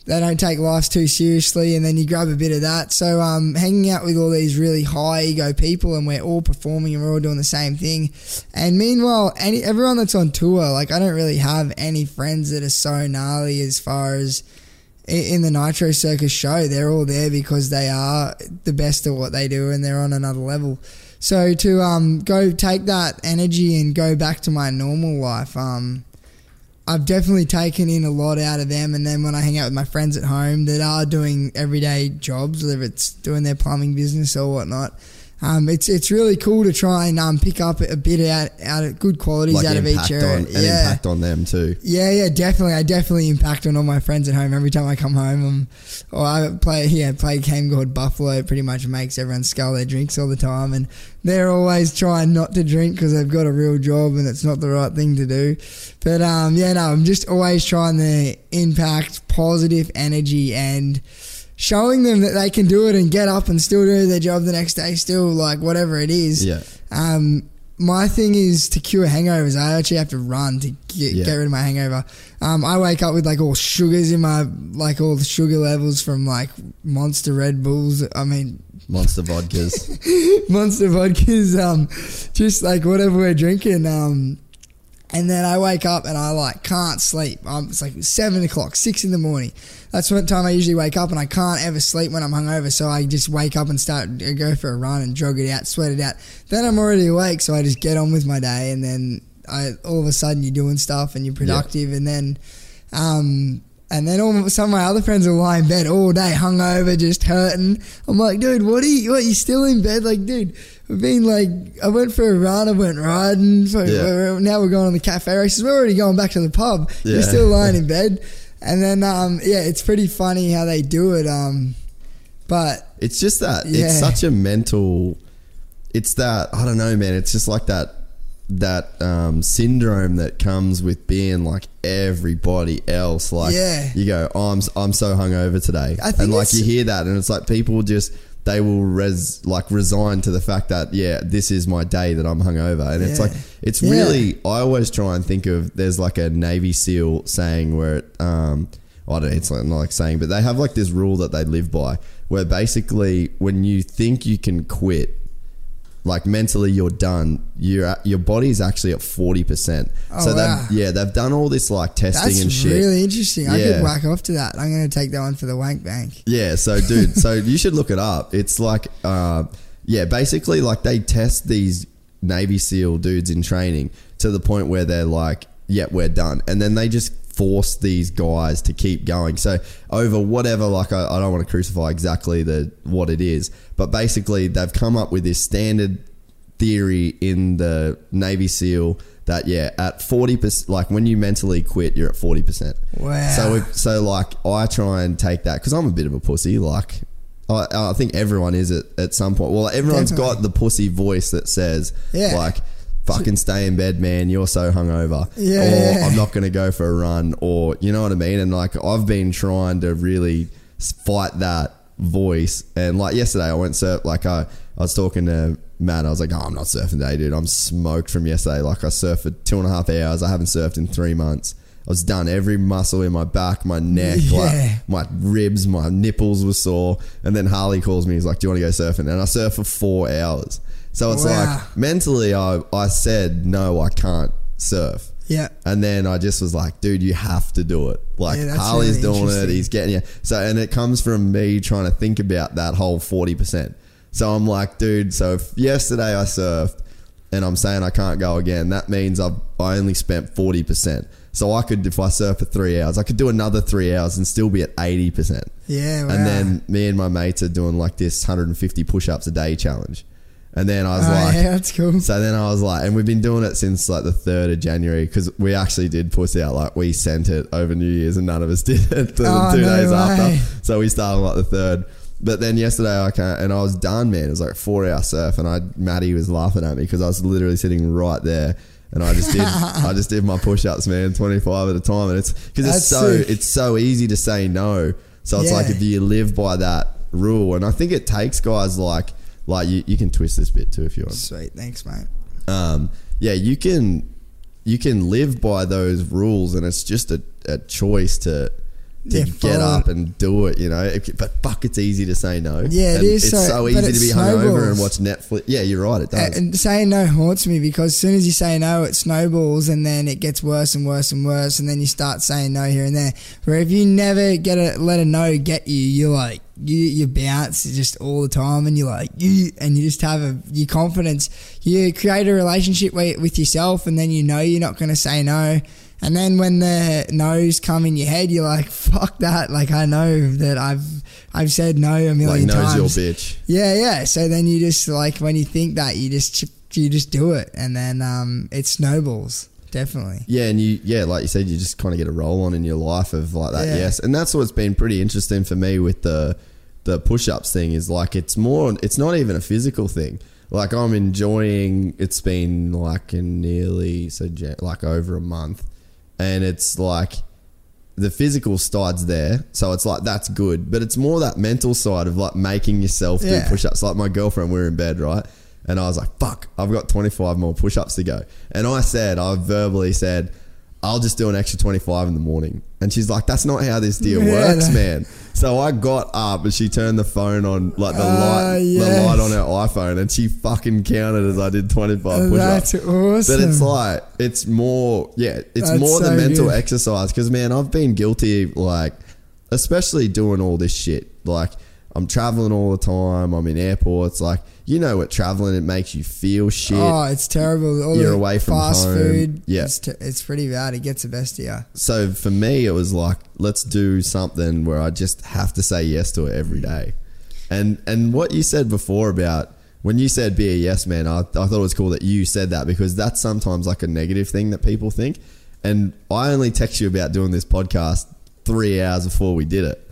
They don't take life too seriously, and then you grab a bit of that. So, um, hanging out with all these really high ego people, and we're all performing, and we're all doing the same thing. And meanwhile, any everyone that's on tour, like I don't really have any friends that are so gnarly as far as in the Nitro Circus show. They're all there because they are the best at what they do, and they're on another level. So to um, go take that energy and go back to my normal life, um, I've definitely taken in a lot out of them. And then when I hang out with my friends at home that are doing everyday jobs, whether it's doing their plumbing business or whatnot, um, it's it's really cool to try and um, pick up a bit out out of good qualities Like out of each area. on, and impact on them too. Yeah, yeah, definitely. I definitely impact on all my friends at home every time I come home. Um, or I play, yeah, play a game called Buffalo. It pretty much makes everyone scull their drinks all the time, and they're always trying not to drink because they've got a real job and it's not the right thing to do. But um, yeah, no, I'm just always trying to impact positive energy and showing them that they can do it and get up and still do their job the next day, still like whatever it is. Yeah. Um, my thing is to cure hangovers. I actually have to run to get, Yeah. get rid of my hangover. Um, I wake up with like all sugars in my like all the sugar levels from like Monster Red Bulls. I mean Monster vodkas. Monster vodkas. Um, just like whatever we're drinking. Um, and then I wake up and I like can't sleep. Um, it's like seven o'clock, six in the morning. That's what time I usually wake up, and I can't ever sleep when I'm hungover. So I just wake up and start I go for a run and jog it out, sweat it out. Then I'm already awake, so I just get on with my day, and then I all of a sudden you're doing stuff and you're productive, and then. Um, and then all some of my other friends will lie in bed all day, hungover, just hurting. I'm like, dude, what are you? What you still in bed? Like, dude, Been like, I went for a run, I went riding. So Yeah. we're- now we're going on the cafe races. We're already going back to the pub. You're still lying in bed. And then, um, yeah, it's pretty funny how they do it. Um, but It's just that Yeah. it's such a mental. It's that I don't know, man. It's just like that that um, syndrome that comes with being like everybody else. Like Yeah. you go, oh, I'm I'm so hungover today, I think and like you hear that, and it's like people just they will res like resign to the fact that yeah, this is my day that I'm hungover, and it's Yeah. like it's Yeah. really. I always try and think of there's like a Navy SEAL saying where it, um, I don't know, it's like, not like saying, but they have like this rule that they live by where basically when you think you can quit, like mentally you're done, you're at, your body's actually at 40%. Oh, so wow. they've, yeah, they've done all this like testing that's and shit. really interesting. I could whack off to that. I'm going to take that one for the wank bank. Yeah, so dude, so you should look it up. It's like, uh, yeah, basically like they test these Navy SEAL dudes in training to the point where they're like, yeah, we're done. And then they just force these guys to keep going. So over whatever, like I, I don't want to crucify exactly the what it is, but basically they've come up with this standard theory in the Navy SEAL that yeah, at forty percent, like when you mentally quit, you're at forty percent. Wow. So if, so like I try and take that because I'm a bit of a pussy. Like I, I think everyone is at, at some point. Well, everyone's got the pussy voice that says Yeah. like. Fucking stay in bed, man. You're so hungover. Yeah, or. I'm not going to go for a run. Or you know what I mean. And like I've been trying to really fight that voice. And like yesterday, I went surf. Like I, I was talking to Matt. I was like, "Oh, I'm not surfing today, dude. I'm smoked from yesterday. Like I surfed for two and a half hours. I haven't surfed in three months. I was done. Every muscle in my back, my neck, Yeah. like my ribs, my nipples were sore. And then Harley calls me. He's like, "Do you want to go surfing?" And I surf for four hours. So it's Wow. like mentally, I I said no, I can't surf. Yeah. And then I just was like, dude, you have to do it. Like Yeah, that's Harley's really doing it, interesting. he's getting you. So and it comes from me trying to think about that whole forty percent. So I'm like, dude, so if yesterday I surfed and I'm saying I can't go again, that means I've I only spent forty percent. So I could if I surf for three hours, I could do another three hours and still be at eighty percent. Yeah. Wow. And then me and my mates are doing like this 150 push-ups a day challenge. And then I was Oh, like, yeah, that's cool. so then I was like, and we've been doing it since like the third of January because we actually did push out like we sent it over New Year's and none of us did it the Oh, two no days way. after. So we started like the third. But then yesterday I can't, and I was done, man. It was like a four hour surf, and I Maddie was laughing at me because I was literally sitting right there, and I just did I just did my push ups, man, twenty five at a time, and it's because it's so sick. it's so easy to say no. So it's like if you live by that rule, and I think it takes guys like like you, you can twist this bit too if you want Sweet. Thanks, mate. um, yeah, you can you can live by those rules, and it's just a, a choice to to Yeah, get up and do it. You know, It- but fuck, it's easy to say no. Yeah, it And is It's so- so, easy it to be hungover and watch Netflix. Yeah, you're right. It does. And saying no haunts me because as soon as you say no, it snowballs and then it gets worse and worse and worse, and then you start saying no here and there. Where if you never get a let a no get you, you're like you you bounce just all the time, and you're like you, and you just have a your confidence. You create a relationship with, with yourself, and then you know you're not going to say no. And then when the no's come in your head, you're like, "Fuck that!" Like I know that I've I've said no a like million knows your bitch. Yeah, yeah. So then you just like when you think that you just you just do it, and then um, it snowballs. Definitely. Yeah, and you yeah, like you said, you just kind of get a roll on in your life of like that. Yeah. Yes, and that's what's been pretty interesting for me with the the push ups thing is like it's more. It's not even a physical thing. Like I'm enjoying. It's been like in nearly so like over a month, and it's like the physical side's there, so it's like that's good. But it's more that mental side of like making yourself Yeah. do push ups. Like my girlfriend, we were in bed, right? And I was like, fuck, I've got 25 more push ups to go. And I said, I verbally said, I'll just do an extra 25 in the morning. And she's like, that's not how this deal Yeah, works, no. man. So I got up and she turned the phone on, like the Ah, light, the light on her iPhone, and she fucking counted as I did 25 push ups. That's awesome. But it's like it's more, yeah, it's That's more the mental good. exercise. Because man, I've been guilty, like, especially doing all this shit. Like, I'm traveling all the time. I'm in airports. Like, you know what traveling it makes you feel shit. oh, it's terrible. All You're away from fast home. food. Yeah. it's, t- it's pretty bad. It gets the best of you. So for me, it was like, let's do something where I just have to say yes to it every day. And and what you said before about when you said be a yes man, I, I thought it was cool that you said that because that's sometimes like a negative thing that people think. And I only text you about doing this podcast three hours before we did it.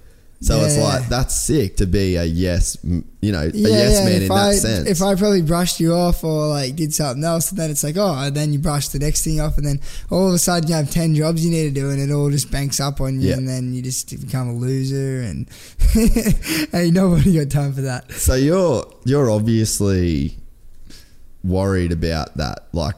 So it's like that's sick to be a yes, you know, a Yeah, yes yeah. man if in I that sense. if I probably brushed you off or like did something else, then it's like oh, and then you brush the next thing off, and then all of a sudden you have ten jobs you need to do, and it all just banks up on you, Yeah. and then you just become a loser, and hey, nobody got time for that. So you're you're obviously worried about that. Like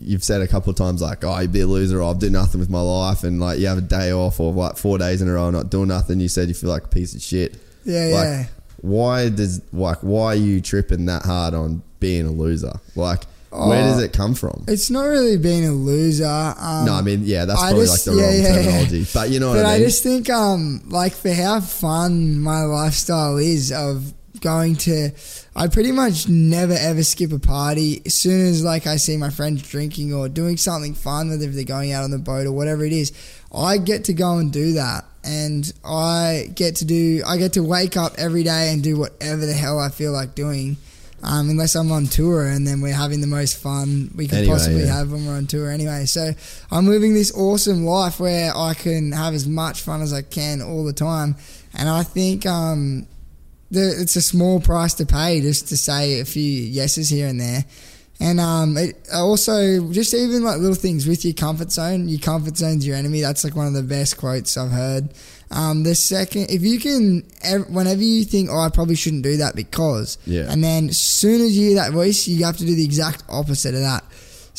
you've said a couple of times, like, "Oh, you'd be a loser. Or I'll do nothing with my life," and like you have a day off or like four days in a row not doing nothing. You said you feel like a piece of shit. Yeah, like, yeah. Why does like why are you tripping that hard on being a loser? Like, where does Oh, it come from? It's not really being a loser. Um, no, I mean, yeah, that's I probably just- like the yeah, wrong yeah, yeah. terminology, but you know but what I mean? But I just think, um, like for how fun my lifestyle is of going to, I pretty much never ever skip a party. As soon as like I see my friends drinking or doing something fun, whether they're going out on the boat or whatever it is, I get to go and do that. And I get to do, I get to wake up every day and do whatever the hell I feel like doing. Um, unless I'm on tour and then we're having the most fun we can Anyway, possibly yeah. have when we're on tour anyway. So I'm living this awesome life where I can have as much fun as I can all the time. And I think um, the, it's a small price to pay just to say a few yeses here and there. And um, it also just even like little things with your comfort zone. Your comfort zone's your enemy. That's like one of the best quotes I've heard. Um, the second, if you can, whenever you think, oh, I probably shouldn't do that because, Yeah. and then as soon as you hear that voice, you have to do the exact opposite of that.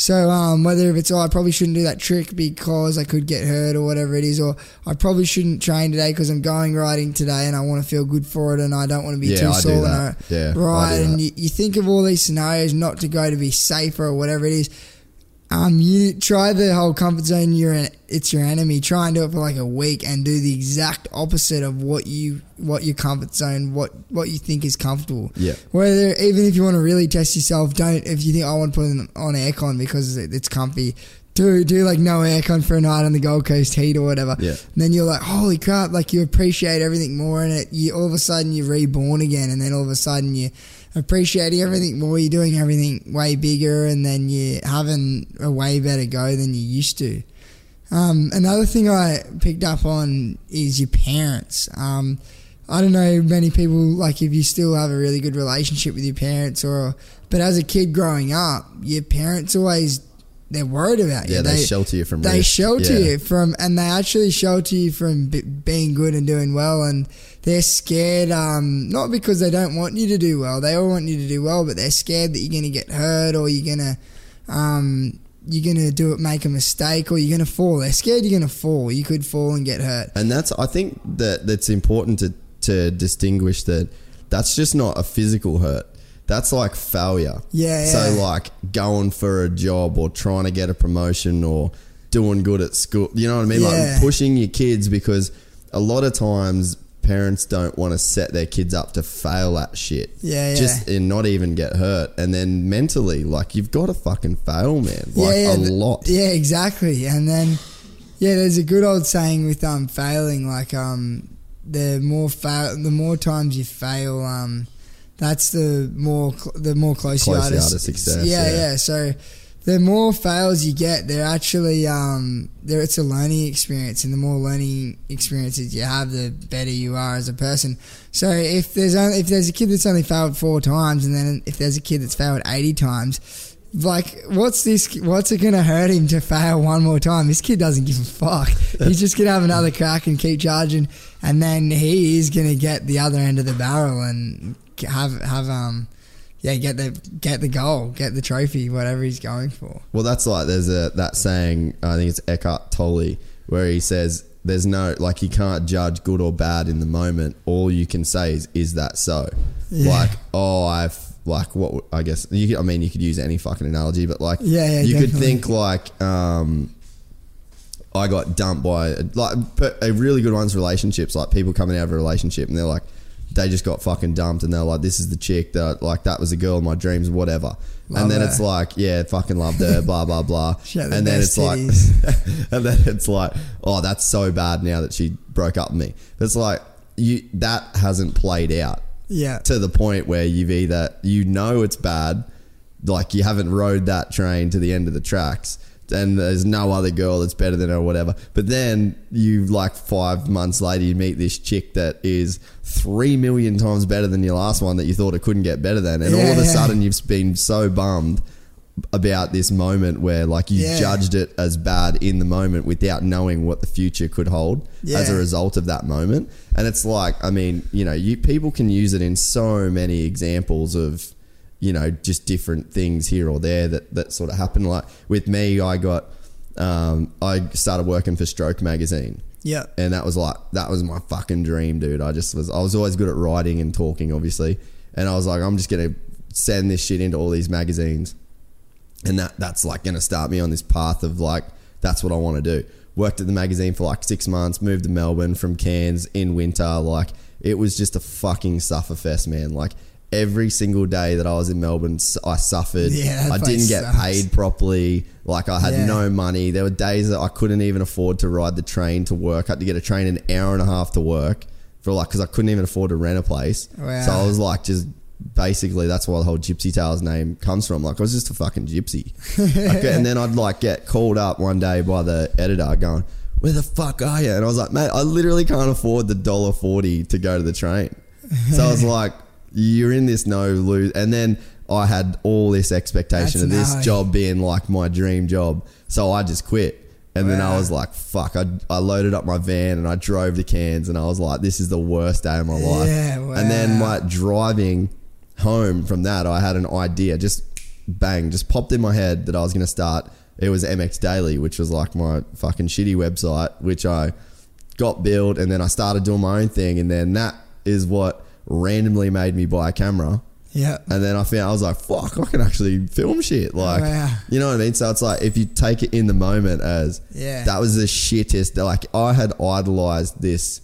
So um, whether if it's oh I probably shouldn't do that trick because I could get hurt or whatever it is, or I probably shouldn't train today because I'm going riding today and I want to feel good for it and I don't want to be Yeah, too I do sore. and that. I- Yeah, right. and you, you think of all these scenarios not to go to be safer or whatever it is. Um, you try the whole comfort zone. You're it's your enemy. Try and do it for like a week and do the exact opposite of what you what your comfort zone what what you think is comfortable. Yeah. Whether even if you want to really test yourself, don't if you think I want to put on aircon because it- it's comfy. Do do like no aircon for a night on the Gold Coast heat or whatever. Yeah. And then you're like, holy crap! Like you appreciate everything more, and it you all of a sudden you're reborn again, and then all of a sudden you appreciating everything more. You're doing everything way bigger, and then you're having a way better go than you used to. Um, another thing I picked up on is your parents. Um, I don't know many people like if you still have a really good relationship with your parents, or but as a kid growing up, your parents always they're worried about you. Yeah, they shelter you from They risk. shelter Yeah. you from, and they actually shelter you from b- being good and doing well. And they're scared, um, not because they don't want you to do well. They all want you to do well, but they're scared that you're going to get hurt or you're going to, um, you're going to do it, make a mistake, or you're going to fall. They're scared you're going to fall. You could fall and get hurt. And that's I think that that's important to to distinguish that that's just not a physical hurt. That's like failure. Yeah, So yeah. like going for a job or trying to get a promotion or doing good at school. You know what I mean? Yeah. Like pushing your kids because a lot of times parents don't want to set their kids up to fail at shit. Yeah, yeah. Just and not even get hurt. And then mentally, like you've got to fucking fail, man. Like a th- lot. Yeah, exactly. And then, yeah, there's a good old saying with um failing, like um the more fail, the more times you fail, um that's the more the more close, you Close are you to, are to success, Yeah, yeah. yeah. So the more fails you get, they're actually um there. It's a learning experience, and the more learning experiences you have, the better you are as a person. So if there's only if there's a kid that's only failed four times, and then if there's a kid that's failed eighty times, like what's this? What's it gonna hurt him to fail one more time? This kid doesn't give a fuck. He's just gonna have another crack and keep charging, and then he is gonna get the other end of the barrel and have have um. Yeah, get the get the goal, get the trophy, whatever he's going for. Well, that's like there's a that saying. I think it's Eckhart Tolle where he says there's no like you can't judge good or bad in the moment. All you can say is is that so? Yeah. Like oh I've like what I guess you could, I mean you could use any fucking analogy, but like Yeah, yeah, you could think like um. I got dumped by like a really good one's relationships. Like people coming out of a relationship and they're like, they just got fucking dumped and they're like, this is the chick that like that was the girl of my dreams, whatever. Love and then her. it's like, yeah, fucking loved her, blah blah blah. Had the and then it's like, and then it's like, oh, that's so bad now that she broke up with me. It's like you that hasn't played out Yeah, to the point where you've either you know it's bad, like you haven't rode that train to the end of the tracks, and there's no other girl that's better than her or whatever. But then you like five months later you meet this chick that is three million times better than your last one that you thought it couldn't get better than, and all of a Yeah, yeah. sudden you've been so bummed about this moment where like you Yeah. judged it as bad in the moment without knowing what the future could hold as a result of that moment and it's like i mean you know you people can use it in so many examples of you know just different things here or there that that sort of happen like with me i got um, i started working for stroke magazine yeah, and that was like that was my fucking dream, dude. I just was I was always good at writing and talking, obviously, and I was like, I'm just gonna send this shit into all these magazines, and that that's like gonna start me on this path of like that's what I want to do. Worked at the magazine for like six months, moved to Melbourne from Cairns in winter. Like it was just a fucking suffer fest, man. Like every single day that I was in Melbourne, I suffered. Yeah, I didn't get sucks. paid properly. Like I had Yeah. no money. There were days that I couldn't even afford to ride the train to work. I had to get a train an hour and a half to work for like because I couldn't even afford to rent a place. Wow. So I was like just basically that's why the whole Gypsy Tales name comes from. Like I was just a fucking gypsy, Like, and then I'd like get called up one day by the editor going, "Where the fuck are you?" And I was like, "Mate, I literally can't afford the dollar forty to go to the train." So I was like, "You're in this no lose," and then. I had all this expectation That's of this gnarly. job being like my dream job. So I just quit. And then I was like, fuck. I, I loaded up my van and I drove to Cairns and I was like, this is the worst day of my life. Yeah, And then wow. like driving home from that, I had an idea, just bang, just popped in my head that I was going to start. It was MX Daily, which was like my fucking shitty website, which I got built and then I started doing my own thing. And then that is what randomly made me buy a camera. Yeah. And then I found I was like, fuck, I can actually film shit. Oh, like, Wow. you know what I mean? So it's like if you take it in the moment as Yeah. that was the shittest. Like I had idolized this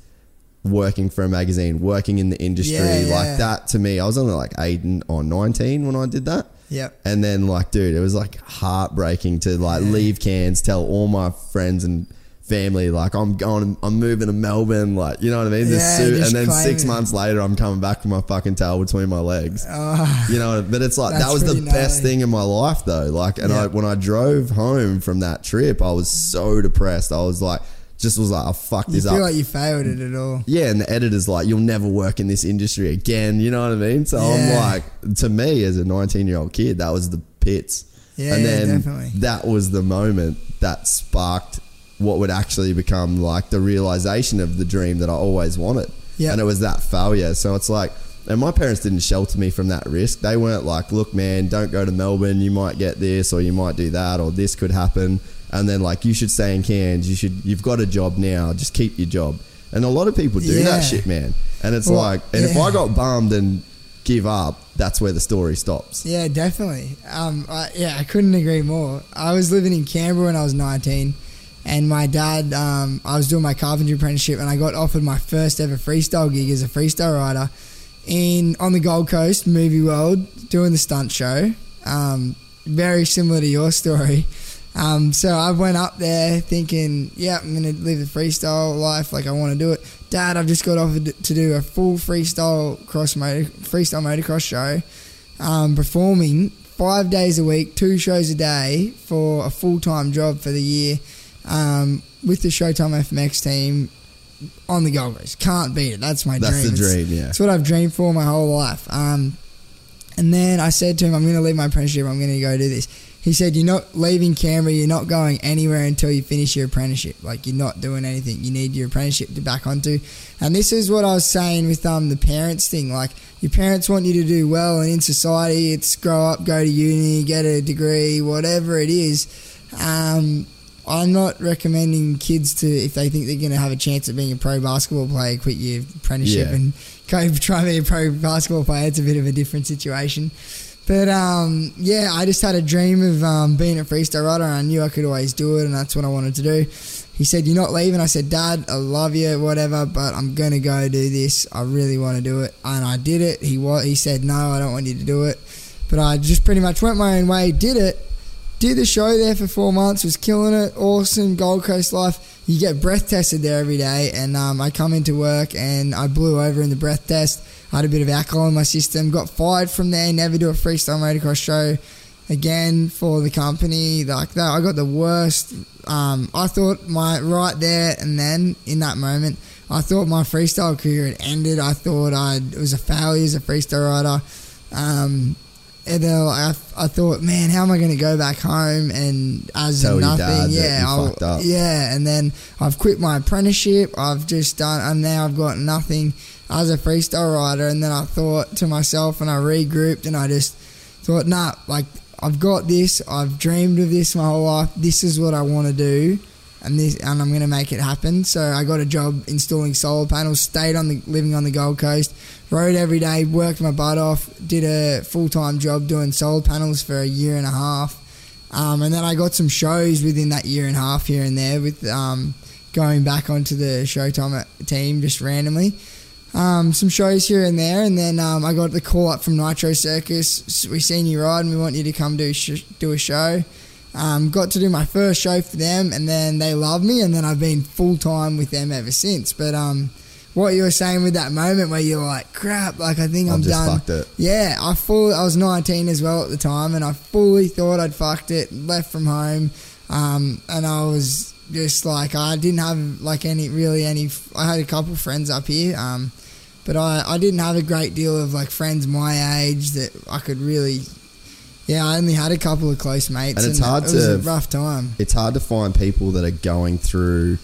working for a magazine, working in the industry, Yeah, yeah. like that to me. I was only like eight or nineteen when I did that. Yeah. And then like, dude, it was like heartbreaking to like leave Cairns, tell all my friends and family like I'm going, I'm moving to Melbourne, like you know what I mean. Yeah, suit, and then six months later, I'm coming back with my fucking tail between my legs. Oh, You know, but it's like that was the pretty best thing in my life though. Like, and I when I drove home from that trip, I was so depressed. I was like, just was like, I fucked this up. you feel like you failed it at all. yeah, and the editor's like, you'll never work in this industry again. You know what I mean? So I'm like, to me as a 19 year old kid, that was the pits. Yeah, and yeah, then definitely. that was the moment that sparked what would actually become like the realization of the dream that I always wanted. Yeah. And it was that failure. So it's like, and my parents didn't shelter me from that risk. They weren't like, look, man, don't go to Melbourne. You might get this or you might do that or this could happen. And then like, you should stay in Cairns. You should, you've got a job now. Just keep your job. And a lot of people do Yeah. that shit, man. And it's Well, like, and if. I got bummed and give up, that's where the story stops. Yeah, definitely. Um, I, yeah, I couldn't agree more. I was living in Canberra when I was 19, and my dad, um, I was doing my carpentry apprenticeship, and I got offered my first ever freestyle gig as a freestyle rider in on the Gold Coast, Movie World, doing the stunt show. Um, very similar to your story. Um, so I went up there thinking, yeah, I'm gonna live the freestyle life, like I want to do it. Dad, I've just got offered to do a full freestyle cross motor, freestyle motocross show, um, performing five days a week, two shows a day for a full time job for the year, um, with the Showtime FMX team on the Gold Coast. Can't beat it. That's my That's dream. the It's- dream, yeah. it's what I've dreamed for my whole life. Um, and then I said to him, I'm going to leave my apprenticeship. I'm going to go do this. He said, You're not leaving Canberra. You're not going anywhere until you finish your apprenticeship. Like, you're not doing anything. You need your apprenticeship to back onto. And this is what I was saying with um, the parents thing. Like, your parents want you to do well, and in society, it's grow up, go to uni, get a degree, whatever it is. Um, I'm not recommending kids to, if they think they're going to have a chance at being a pro basketball player, quit your apprenticeship Yeah. and go try and be a pro basketball player. It's a bit of a different situation. But um, yeah, I just had a dream of um, being a freestyle rider, and I knew I could always do it, and that's what I wanted to do. He said, "You're not leaving." I said, "Dad, I love you, whatever, but I'm gonna go do this. I really want to do it," and I did it. He wa- he said, "No, I don't want you to do it," but I just pretty much went my own way, did it, did the show there for four months, was killing it, awesome Gold Coast life. You get breath tested there every day, and um, I come into work and I blew over in the breath test. I had a bit of alcohol in my system, got fired from there, never do a freestyle motocross show again for the company. Like that, I got the worst. Um, I thought my right there and then in that moment, I thought my freestyle career had ended. I thought I was a failure as a freestyle rider. Um, and then I, I thought, man, how am I going to go back home and as Tell nothing? yeah, you I'll- fucked up. yeah. And then I've quit my apprenticeship. I've just done, and now I've got nothing as a freestyle rider. And then I thought to myself, and I regrouped, and I just thought, nah, like I've got this. I've dreamed of this my whole life. This is what I want to do, and this, and I'm gonna make it happen. So I got a job installing solar panels. Stayed on the living on the Gold Coast. Rode every day. Worked my butt off. Did a full time job doing solar panels for a year and a half. Um, and then I got some shows within that year and a half here and there with um, going back onto the Showtime team just randomly. Um, some shows here and there, and then um, I got the call up from Nitro Circus. We seen you ride, and we want you to come do sh- do a show. Um, got to do my first show for them, and then they loved me, and then I've been full time with them ever since. But um, what you were saying with that moment where you're like, crap, like I think I'm just done. Yeah, I full. I was 19 as well at the time, and I fully thought I'd fucked it. Left from home, um, and I was just like, I didn't have like any really any. I had a couple friends up here, um, but I I didn't have a great deal of like friends my age that I could really. Yeah, I only had a couple of close mates, And it's hard it was a to- rough time. It's hard to find people that are going through,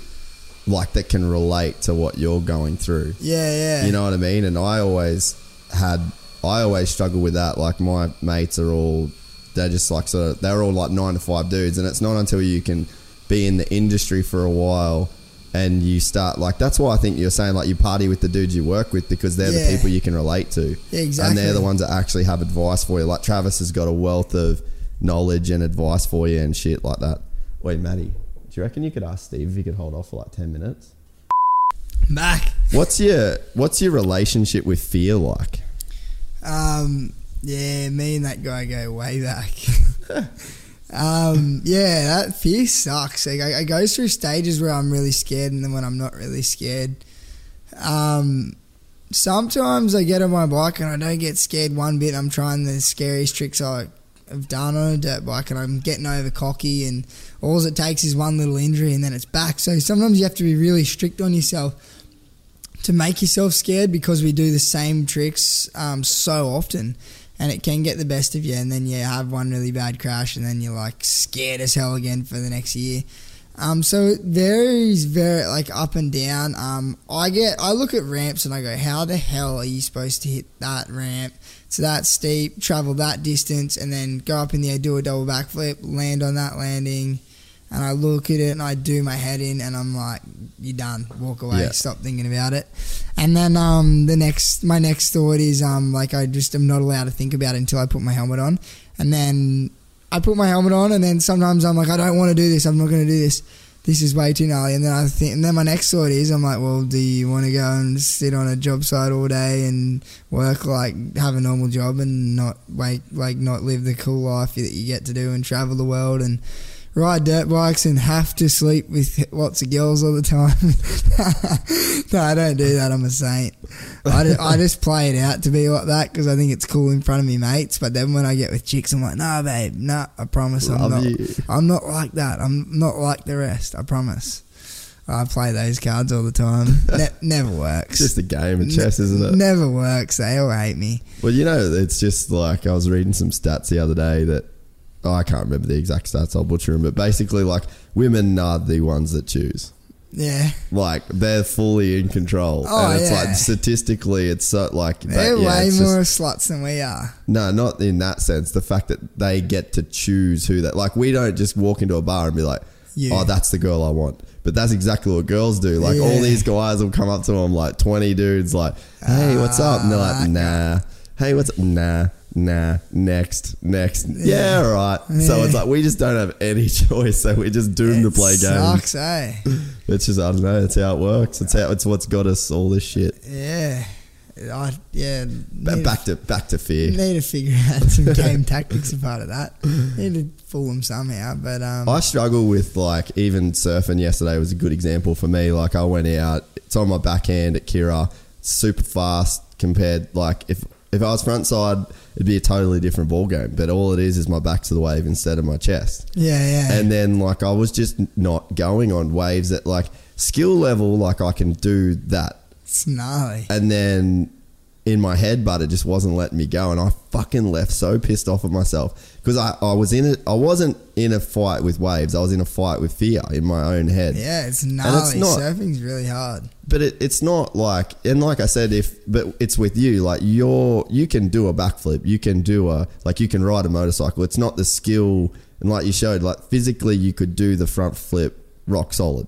like that can relate to what you're going through. Yeah, yeah. You know what I mean? And I always had, I always struggle with that. Like my mates are all, they're just like sort of, they're all like nine to five dudes, and it's not until you can be in the industry for a while and you start like that's why I think you're saying like you party with the dudes you work with because they're Yeah. the people you can relate to. Yeah, And they're the ones that actually have advice for you. Like Travis has got a wealth of knowledge and advice for you and shit like that. Wait, Maddie, do you reckon you could ask Steve if he could hold off for like ten minutes? Mac. What's your What's your relationship with fear like? Um, yeah, me and that guy go way back. um, yeah, that fear sucks. Like, I, I go through stages where I'm really scared and then when I'm not really scared. Um, sometimes I get on my bike and I don't get scared one bit. I'm trying the scariest tricks I have done on a dirt bike and I'm getting over cocky and all it takes is one little injury and then it's back. So sometimes you have to be really strict on yourself to make yourself scared because we do the same tricks um, so often and it can get the best of you and then you have one really bad crash and then you're like scared as hell again for the next year. Um, so it varies very like up and down. Um, i get i look at ramps and i go how the hell are you supposed to hit that ramp it's that steep travel that distance and then go up in the air do a double backflip land on that landing and I look at it and I do my head in and I'm like, you're done. Walk away. Yeah. Stop thinking about it. And then um, the next, my next thought is um, like I just am not allowed to think about it until I put my helmet on. And then I put my helmet on and then sometimes I'm like, I don't want to do this. I'm not going to do this. This is way too gnarly. And then I think, and then my next thought is, I'm like, well, do you want to go and sit on a job site all day and work like have a normal job and not wake like not live the cool life that you get to do and travel the world and ride dirt bikes and have to sleep with lots of girls all the time. no, I don't do that. I'm a saint. I just, I just play it out to be like that because I think it's cool in front of me mates. But then when I get with chicks, I'm like, nah, babe, nah, I promise I'm not. you. I'm not like that. I'm not like the rest. I promise. I play those cards all the time. Ne- never works. Just a game of chess, isn't it? Never works. They all hate me. Well, you know, it's just like I was reading some stats the other day that oh, I can't remember the exact stats. I'll butcher them, but basically, like women are the ones that choose. Yeah. Like they're fully in control, Oh, and it's yeah. like statistically, it's so like They're yeah, way more just- sluts than we are. no, not in that sense. The fact that they get to choose who that like we don't just walk into a bar and be like, Yeah. oh, that's the girl I want. But that's exactly what girls do. Like all these guys will come up to them, like twenty dudes, like, hey, what's up? And they're Ah, like, nah. Hey, what's up? Nah, nah. Next, next. Yeah, all right. So Yeah. it's like we just don't have any choice. So we're just doomed to It play games. Sucks, eh? It's just I don't know. It's how it works. It's how it's what's got us all this shit. Yeah. I, yeah. Ba- back to back to fear. Need to figure out some game tactics as part of that. Need to fool them somehow. But um, I struggle with like even surfing yesterday was a good example for me. Like I went out, it's on my backhand at Kirra, super fast compared like if if I was front side, it'd be a totally different ball game. But all it is is my back to the wave instead of my chest. yeah, yeah. And then like I was just not going on waves that like skill level, like I can do that. it's gnarly. And then in my head, but it just wasn't letting me go. And I fucking left so pissed off at myself because I, I was in it. I wasn't in a fight with waves. I was in a fight with fear in my own head. Yeah, it's gnarly. not- Surfing's really hard. But it, it's not like, and like I said, if but it's with you. Like you're, you can do a backflip. You can do a like you can ride a motorcycle. It's not the skill, and like you showed, like physically you could do the front flip rock solid.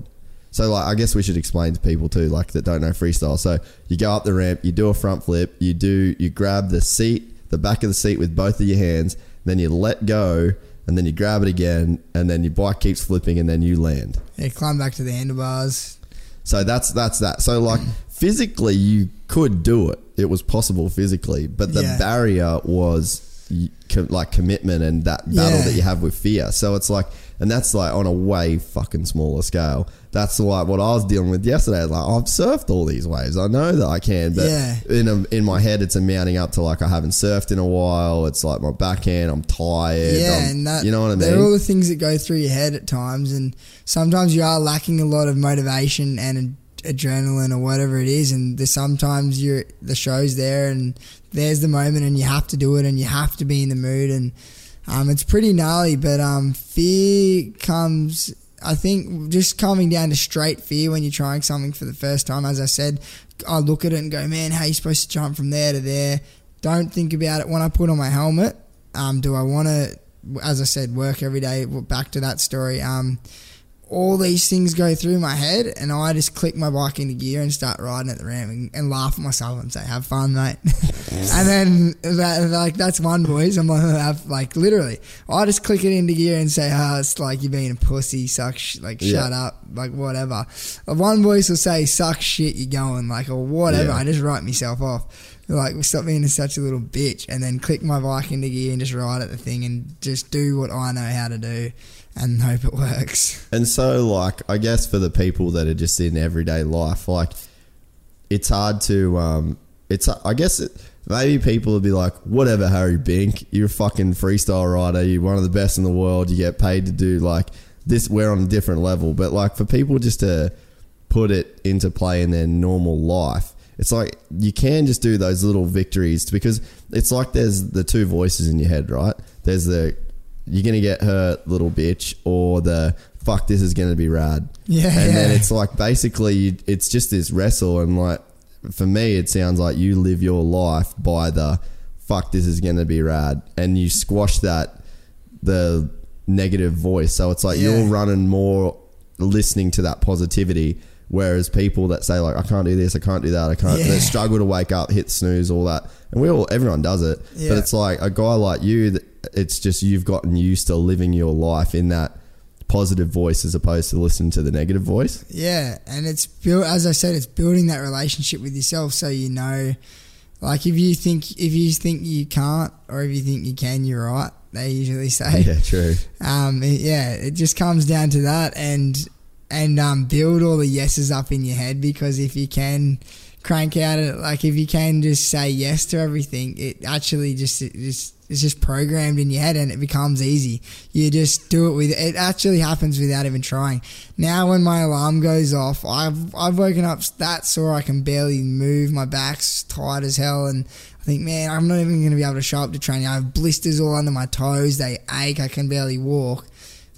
So like I guess we should explain to people too, like that don't know freestyle. So you go up the ramp, you do a front flip, you do you grab the seat, the back of the seat with both of your hands, then you let go, and then you grab it again, and then your bike keeps flipping, and then you land. Yeah, climb back to the handlebars. So that's that's that. So like physically you could do it. It was possible physically, but the Yeah. barrier was like commitment and that battle Yeah. that you have with fear. So it's like, and that's like on a way fucking smaller scale. That's like what I was dealing with yesterday. Like I've surfed all these waves. I know that I can, but Yeah. in a, in my head, it's amounting up to like I haven't surfed in a while. It's like my backhand. I'm tired. Yeah, I'm- and that you know what I mean. They're all the things that go through your head at times, and sometimes you are lacking a lot of motivation and adrenaline or whatever it is, and there's sometimes you're the show's there and there's the moment, and you have to do it, and you have to be in the mood, and um, it's pretty gnarly. But um, fear comes. I think just coming down to straight fear when you're trying something for the first time. As I said, I look at it and go, "Man, how are you supposed to jump from there to there?" Don't think about it when I put on my helmet. Um, do I want to, as I said, work every day? Back to that story. All these things go through my head, and I just click my bike into gear and start riding at the ramp and, and laugh at myself and say, "Have fun, mate." and then that, like that's one voice. I'm like, have, like literally, I just click it into gear and say, "Oh, it's like you're being a pussy, suck, sh- like Yeah. shut up, like whatever." One voice will say, "Suck shit, you're going," like or whatever. Yeah. I just write myself off. Like stop being such a little bitch, and then click my bike into gear and just ride at the thing and just do what I know how to do, and hope it works. And so, like, I guess for the people that are just in everyday life, like, it's hard to, um, it's, I guess, it, maybe people would be like, whatever, Harry Bink, you're a fucking freestyle rider, you're one of the best in the world, you get paid to do, like, this, we're on a different level. But, like, for people just to put it into play in their normal life, it's like you can just do those little victories because it's like there's the two voices in your head, right? There's the you're gonna get hurt, little bitch, or the fuck this is gonna be rad. Yeah, and then it's like basically you, it's just this wrestle, and like for me, it sounds like you live your life by the fuck this is gonna be rad, and you squash that the negative voice. So it's like Yeah. you're running more listening to that positivity. Whereas people that say like I can't do this, I can't do that, I can't, Yeah. that struggle to wake up, hit snooze, all that, and we all everyone does it. Yeah. But it's like a guy like you, that it's just you've gotten used to living your life in that positive voice as opposed to listening to the negative voice. Yeah, and it's built as I said, it's building that relationship with yourself so you know like if you think if you think you can't or if you think you can, you're right. They usually say. Yeah, true. Um yeah, it just comes down to that and and um build all the yeses up in your head because if you can crank out it like if you can just say yes to everything, it actually just it just it's just programmed in your head and it becomes easy. You just do it with it actually happens without even trying. Now when my alarm goes off, I've I've woken up that sore I can barely move. My back's tight as hell and I think, man, I'm not even going to be able to show up to training. I have blisters all under my toes. They ache. I can barely walk.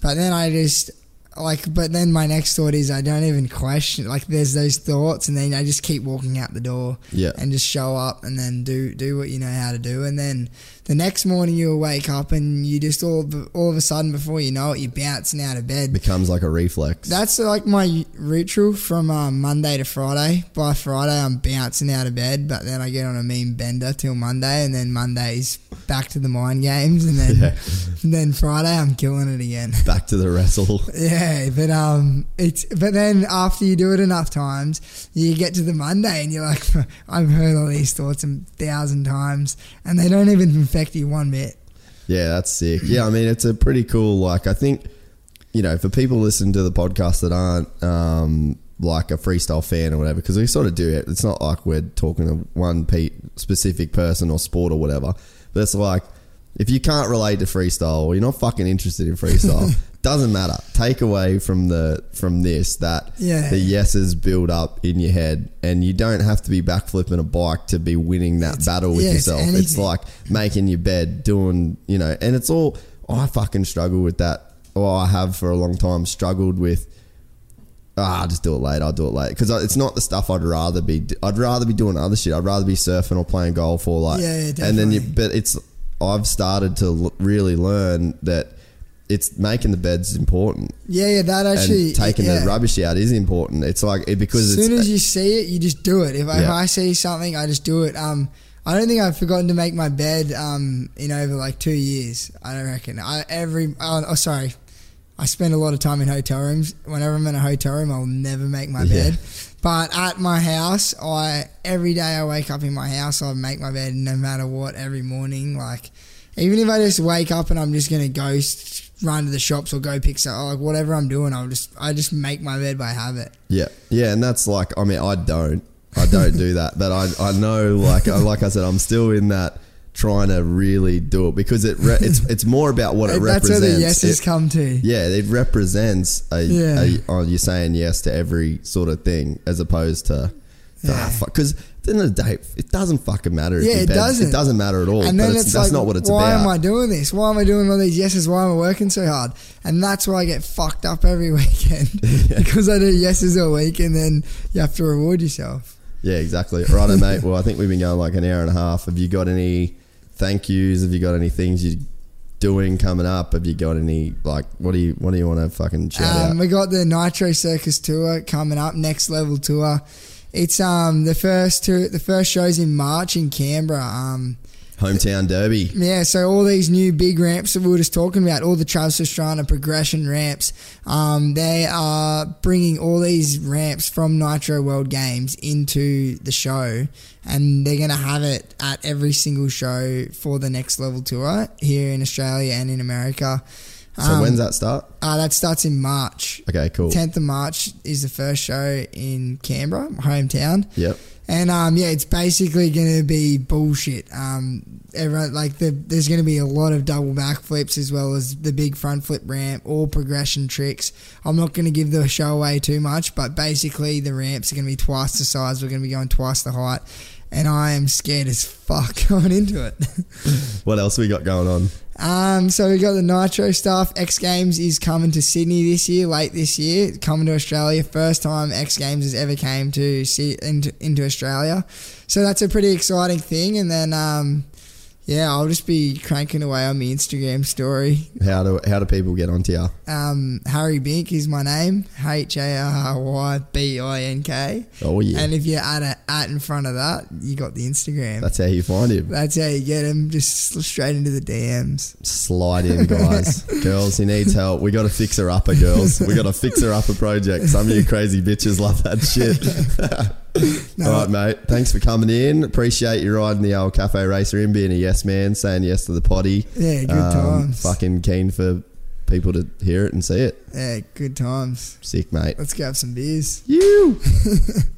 But then I just like, but then my next thought is I don't even question. Like, there's those thoughts, and then I just keep walking out the door, Yeah. and just show up, and then do do what you know how to do, and then the next morning you'll wake up, and you just all of- all of a sudden before you know it, you're bouncing out of bed. Becomes like a reflex. That's like my ritual from um, Monday to Friday. By Friday, I'm bouncing out of bed, but then I get on a mean bender till Monday, and then Monday's back to the mind games, and then Yeah. and then Friday I'm killing it again. Back to the wrestle. Yeah, but um, it's but then after you do it enough times, you get to the Monday, and you're like, I've heard all these thoughts a thousand times, and they don't even affect you one bit. Yeah, that's sick. Yeah, I mean, it's a pretty cool. Like, I think you know, for people listening to the podcast that aren't um, like a freestyle fan or whatever, because we sort of do it. It's not like we're talking to one pe- specific person or sport or whatever. But it's like if you can't relate to freestyle or you're not fucking interested in freestyle, doesn't matter. Take away from the from this that Yeah. the yeses build up in your head, and you don't have to be backflipping a bike to be winning that battle with yeah, yourself. It's anything. like making your bed, doing, you know, and it's all, I fucking struggle with that. Or I have for a long time struggled with, ah, I'll just do it late. I'll do it late Because it's not the stuff I'd rather be, I'd rather be doing other shit. I'd rather be surfing or playing golf or like, Yeah, yeah, and then you, definitely. but it's, I've started to l- really learn that it's making the beds important. Yeah, yeah, that actually and taking yeah. the rubbish out is important. It's like, it, because As soon as you see it, you just do it. If, I if I see something, I just do it. Um, I don't think I've forgotten to make my bed um, in over like two years. I don't reckon. I every oh, oh sorry, I spend a lot of time in hotel rooms. Whenever I'm in a hotel room, I'll never make my Yeah. bed. But at my house, I every day I wake up in my house, I make my bed no matter what every morning. Like, even if I just wake up and I'm just gonna go run to the shops or go pick some like whatever I'm doing, I'll just I just make my bed by habit. Yeah, yeah, and that's like I mean I don't I don't do that, but I I know like I- like I said I'm still in that trying to really do it because it re- it's it's more about what it That's where represents. the yeses It- come to. yeah, it represents a, Yeah. a oh you're saying yes to every sort of thing as opposed to because ah, at the end of the day it doesn't fucking matter. Yeah, it doesn't. It doesn't matter at all. And then it's, it's, that's like, not what it's why about. am I doing this? Why am I doing all these yeses? Why am I working so hard? And that's why I get fucked up every weekend because I do yeses all week, and then you have to reward yourself. Yeah, exactly. Righto, mate. Well, I think we've been going like an hour and a half. Have you got any thank yous? Have you got any things you're doing coming up? Have you got any like what do you what do you want to fucking shout Um, out? we got the Nitro Circus tour coming up, next level tour. It's um the first tour, the first shows in March in Canberra. Um, Hometown Derby. Yeah, so all these new big ramps that we were just talking about, all the Travis Pastrana progression ramps, um, they are bringing all these ramps from Nitro World Games into the show, and they're going to have it at every single show for the next level tour here in Australia and in America. So Um, when's that start? Uh, that starts in March. Okay, cool. 10th of March is the first show in Canberra, my hometown. Yep. And um, yeah, it's basically going to be bullshit. Um, everyone like the, there's going to be a lot of double backflips as well as the big front flip ramp, all progression tricks. I'm not going to give the show away too much, but basically the ramps are going to be twice the size. We're going to be going twice the height, and I am scared as fuck going into it. What else we got going on? Um, so we got the Nitro stuff. X Games is coming to Sydney this year, late this year, coming to Australia. First time X Games has ever came to see into, into Australia. So that's a pretty exciting thing. And then, um, yeah, I'll just be cranking away on my Instagram story. How do how do people get onto you? Um, Harry Bink is my name. H A R Y B I N K. Oh yeah, And if you add an at in front of that, you got the Instagram. that's how you find him. That's how you get him. Just straight into the DMs. Slide in, guys. girls, he needs help. We got to fix her up, girls. We got to fix her up a project. Some of you crazy bitches love that shit. All right, mate. Thanks for coming in. Appreciate you riding the old cafe racer in, being a yes man, saying yes to the potty. Yeah, good um, times. Fucking keen for people to hear it and see it. Yeah, good times. Sick, mate. Let's go have some beers. You.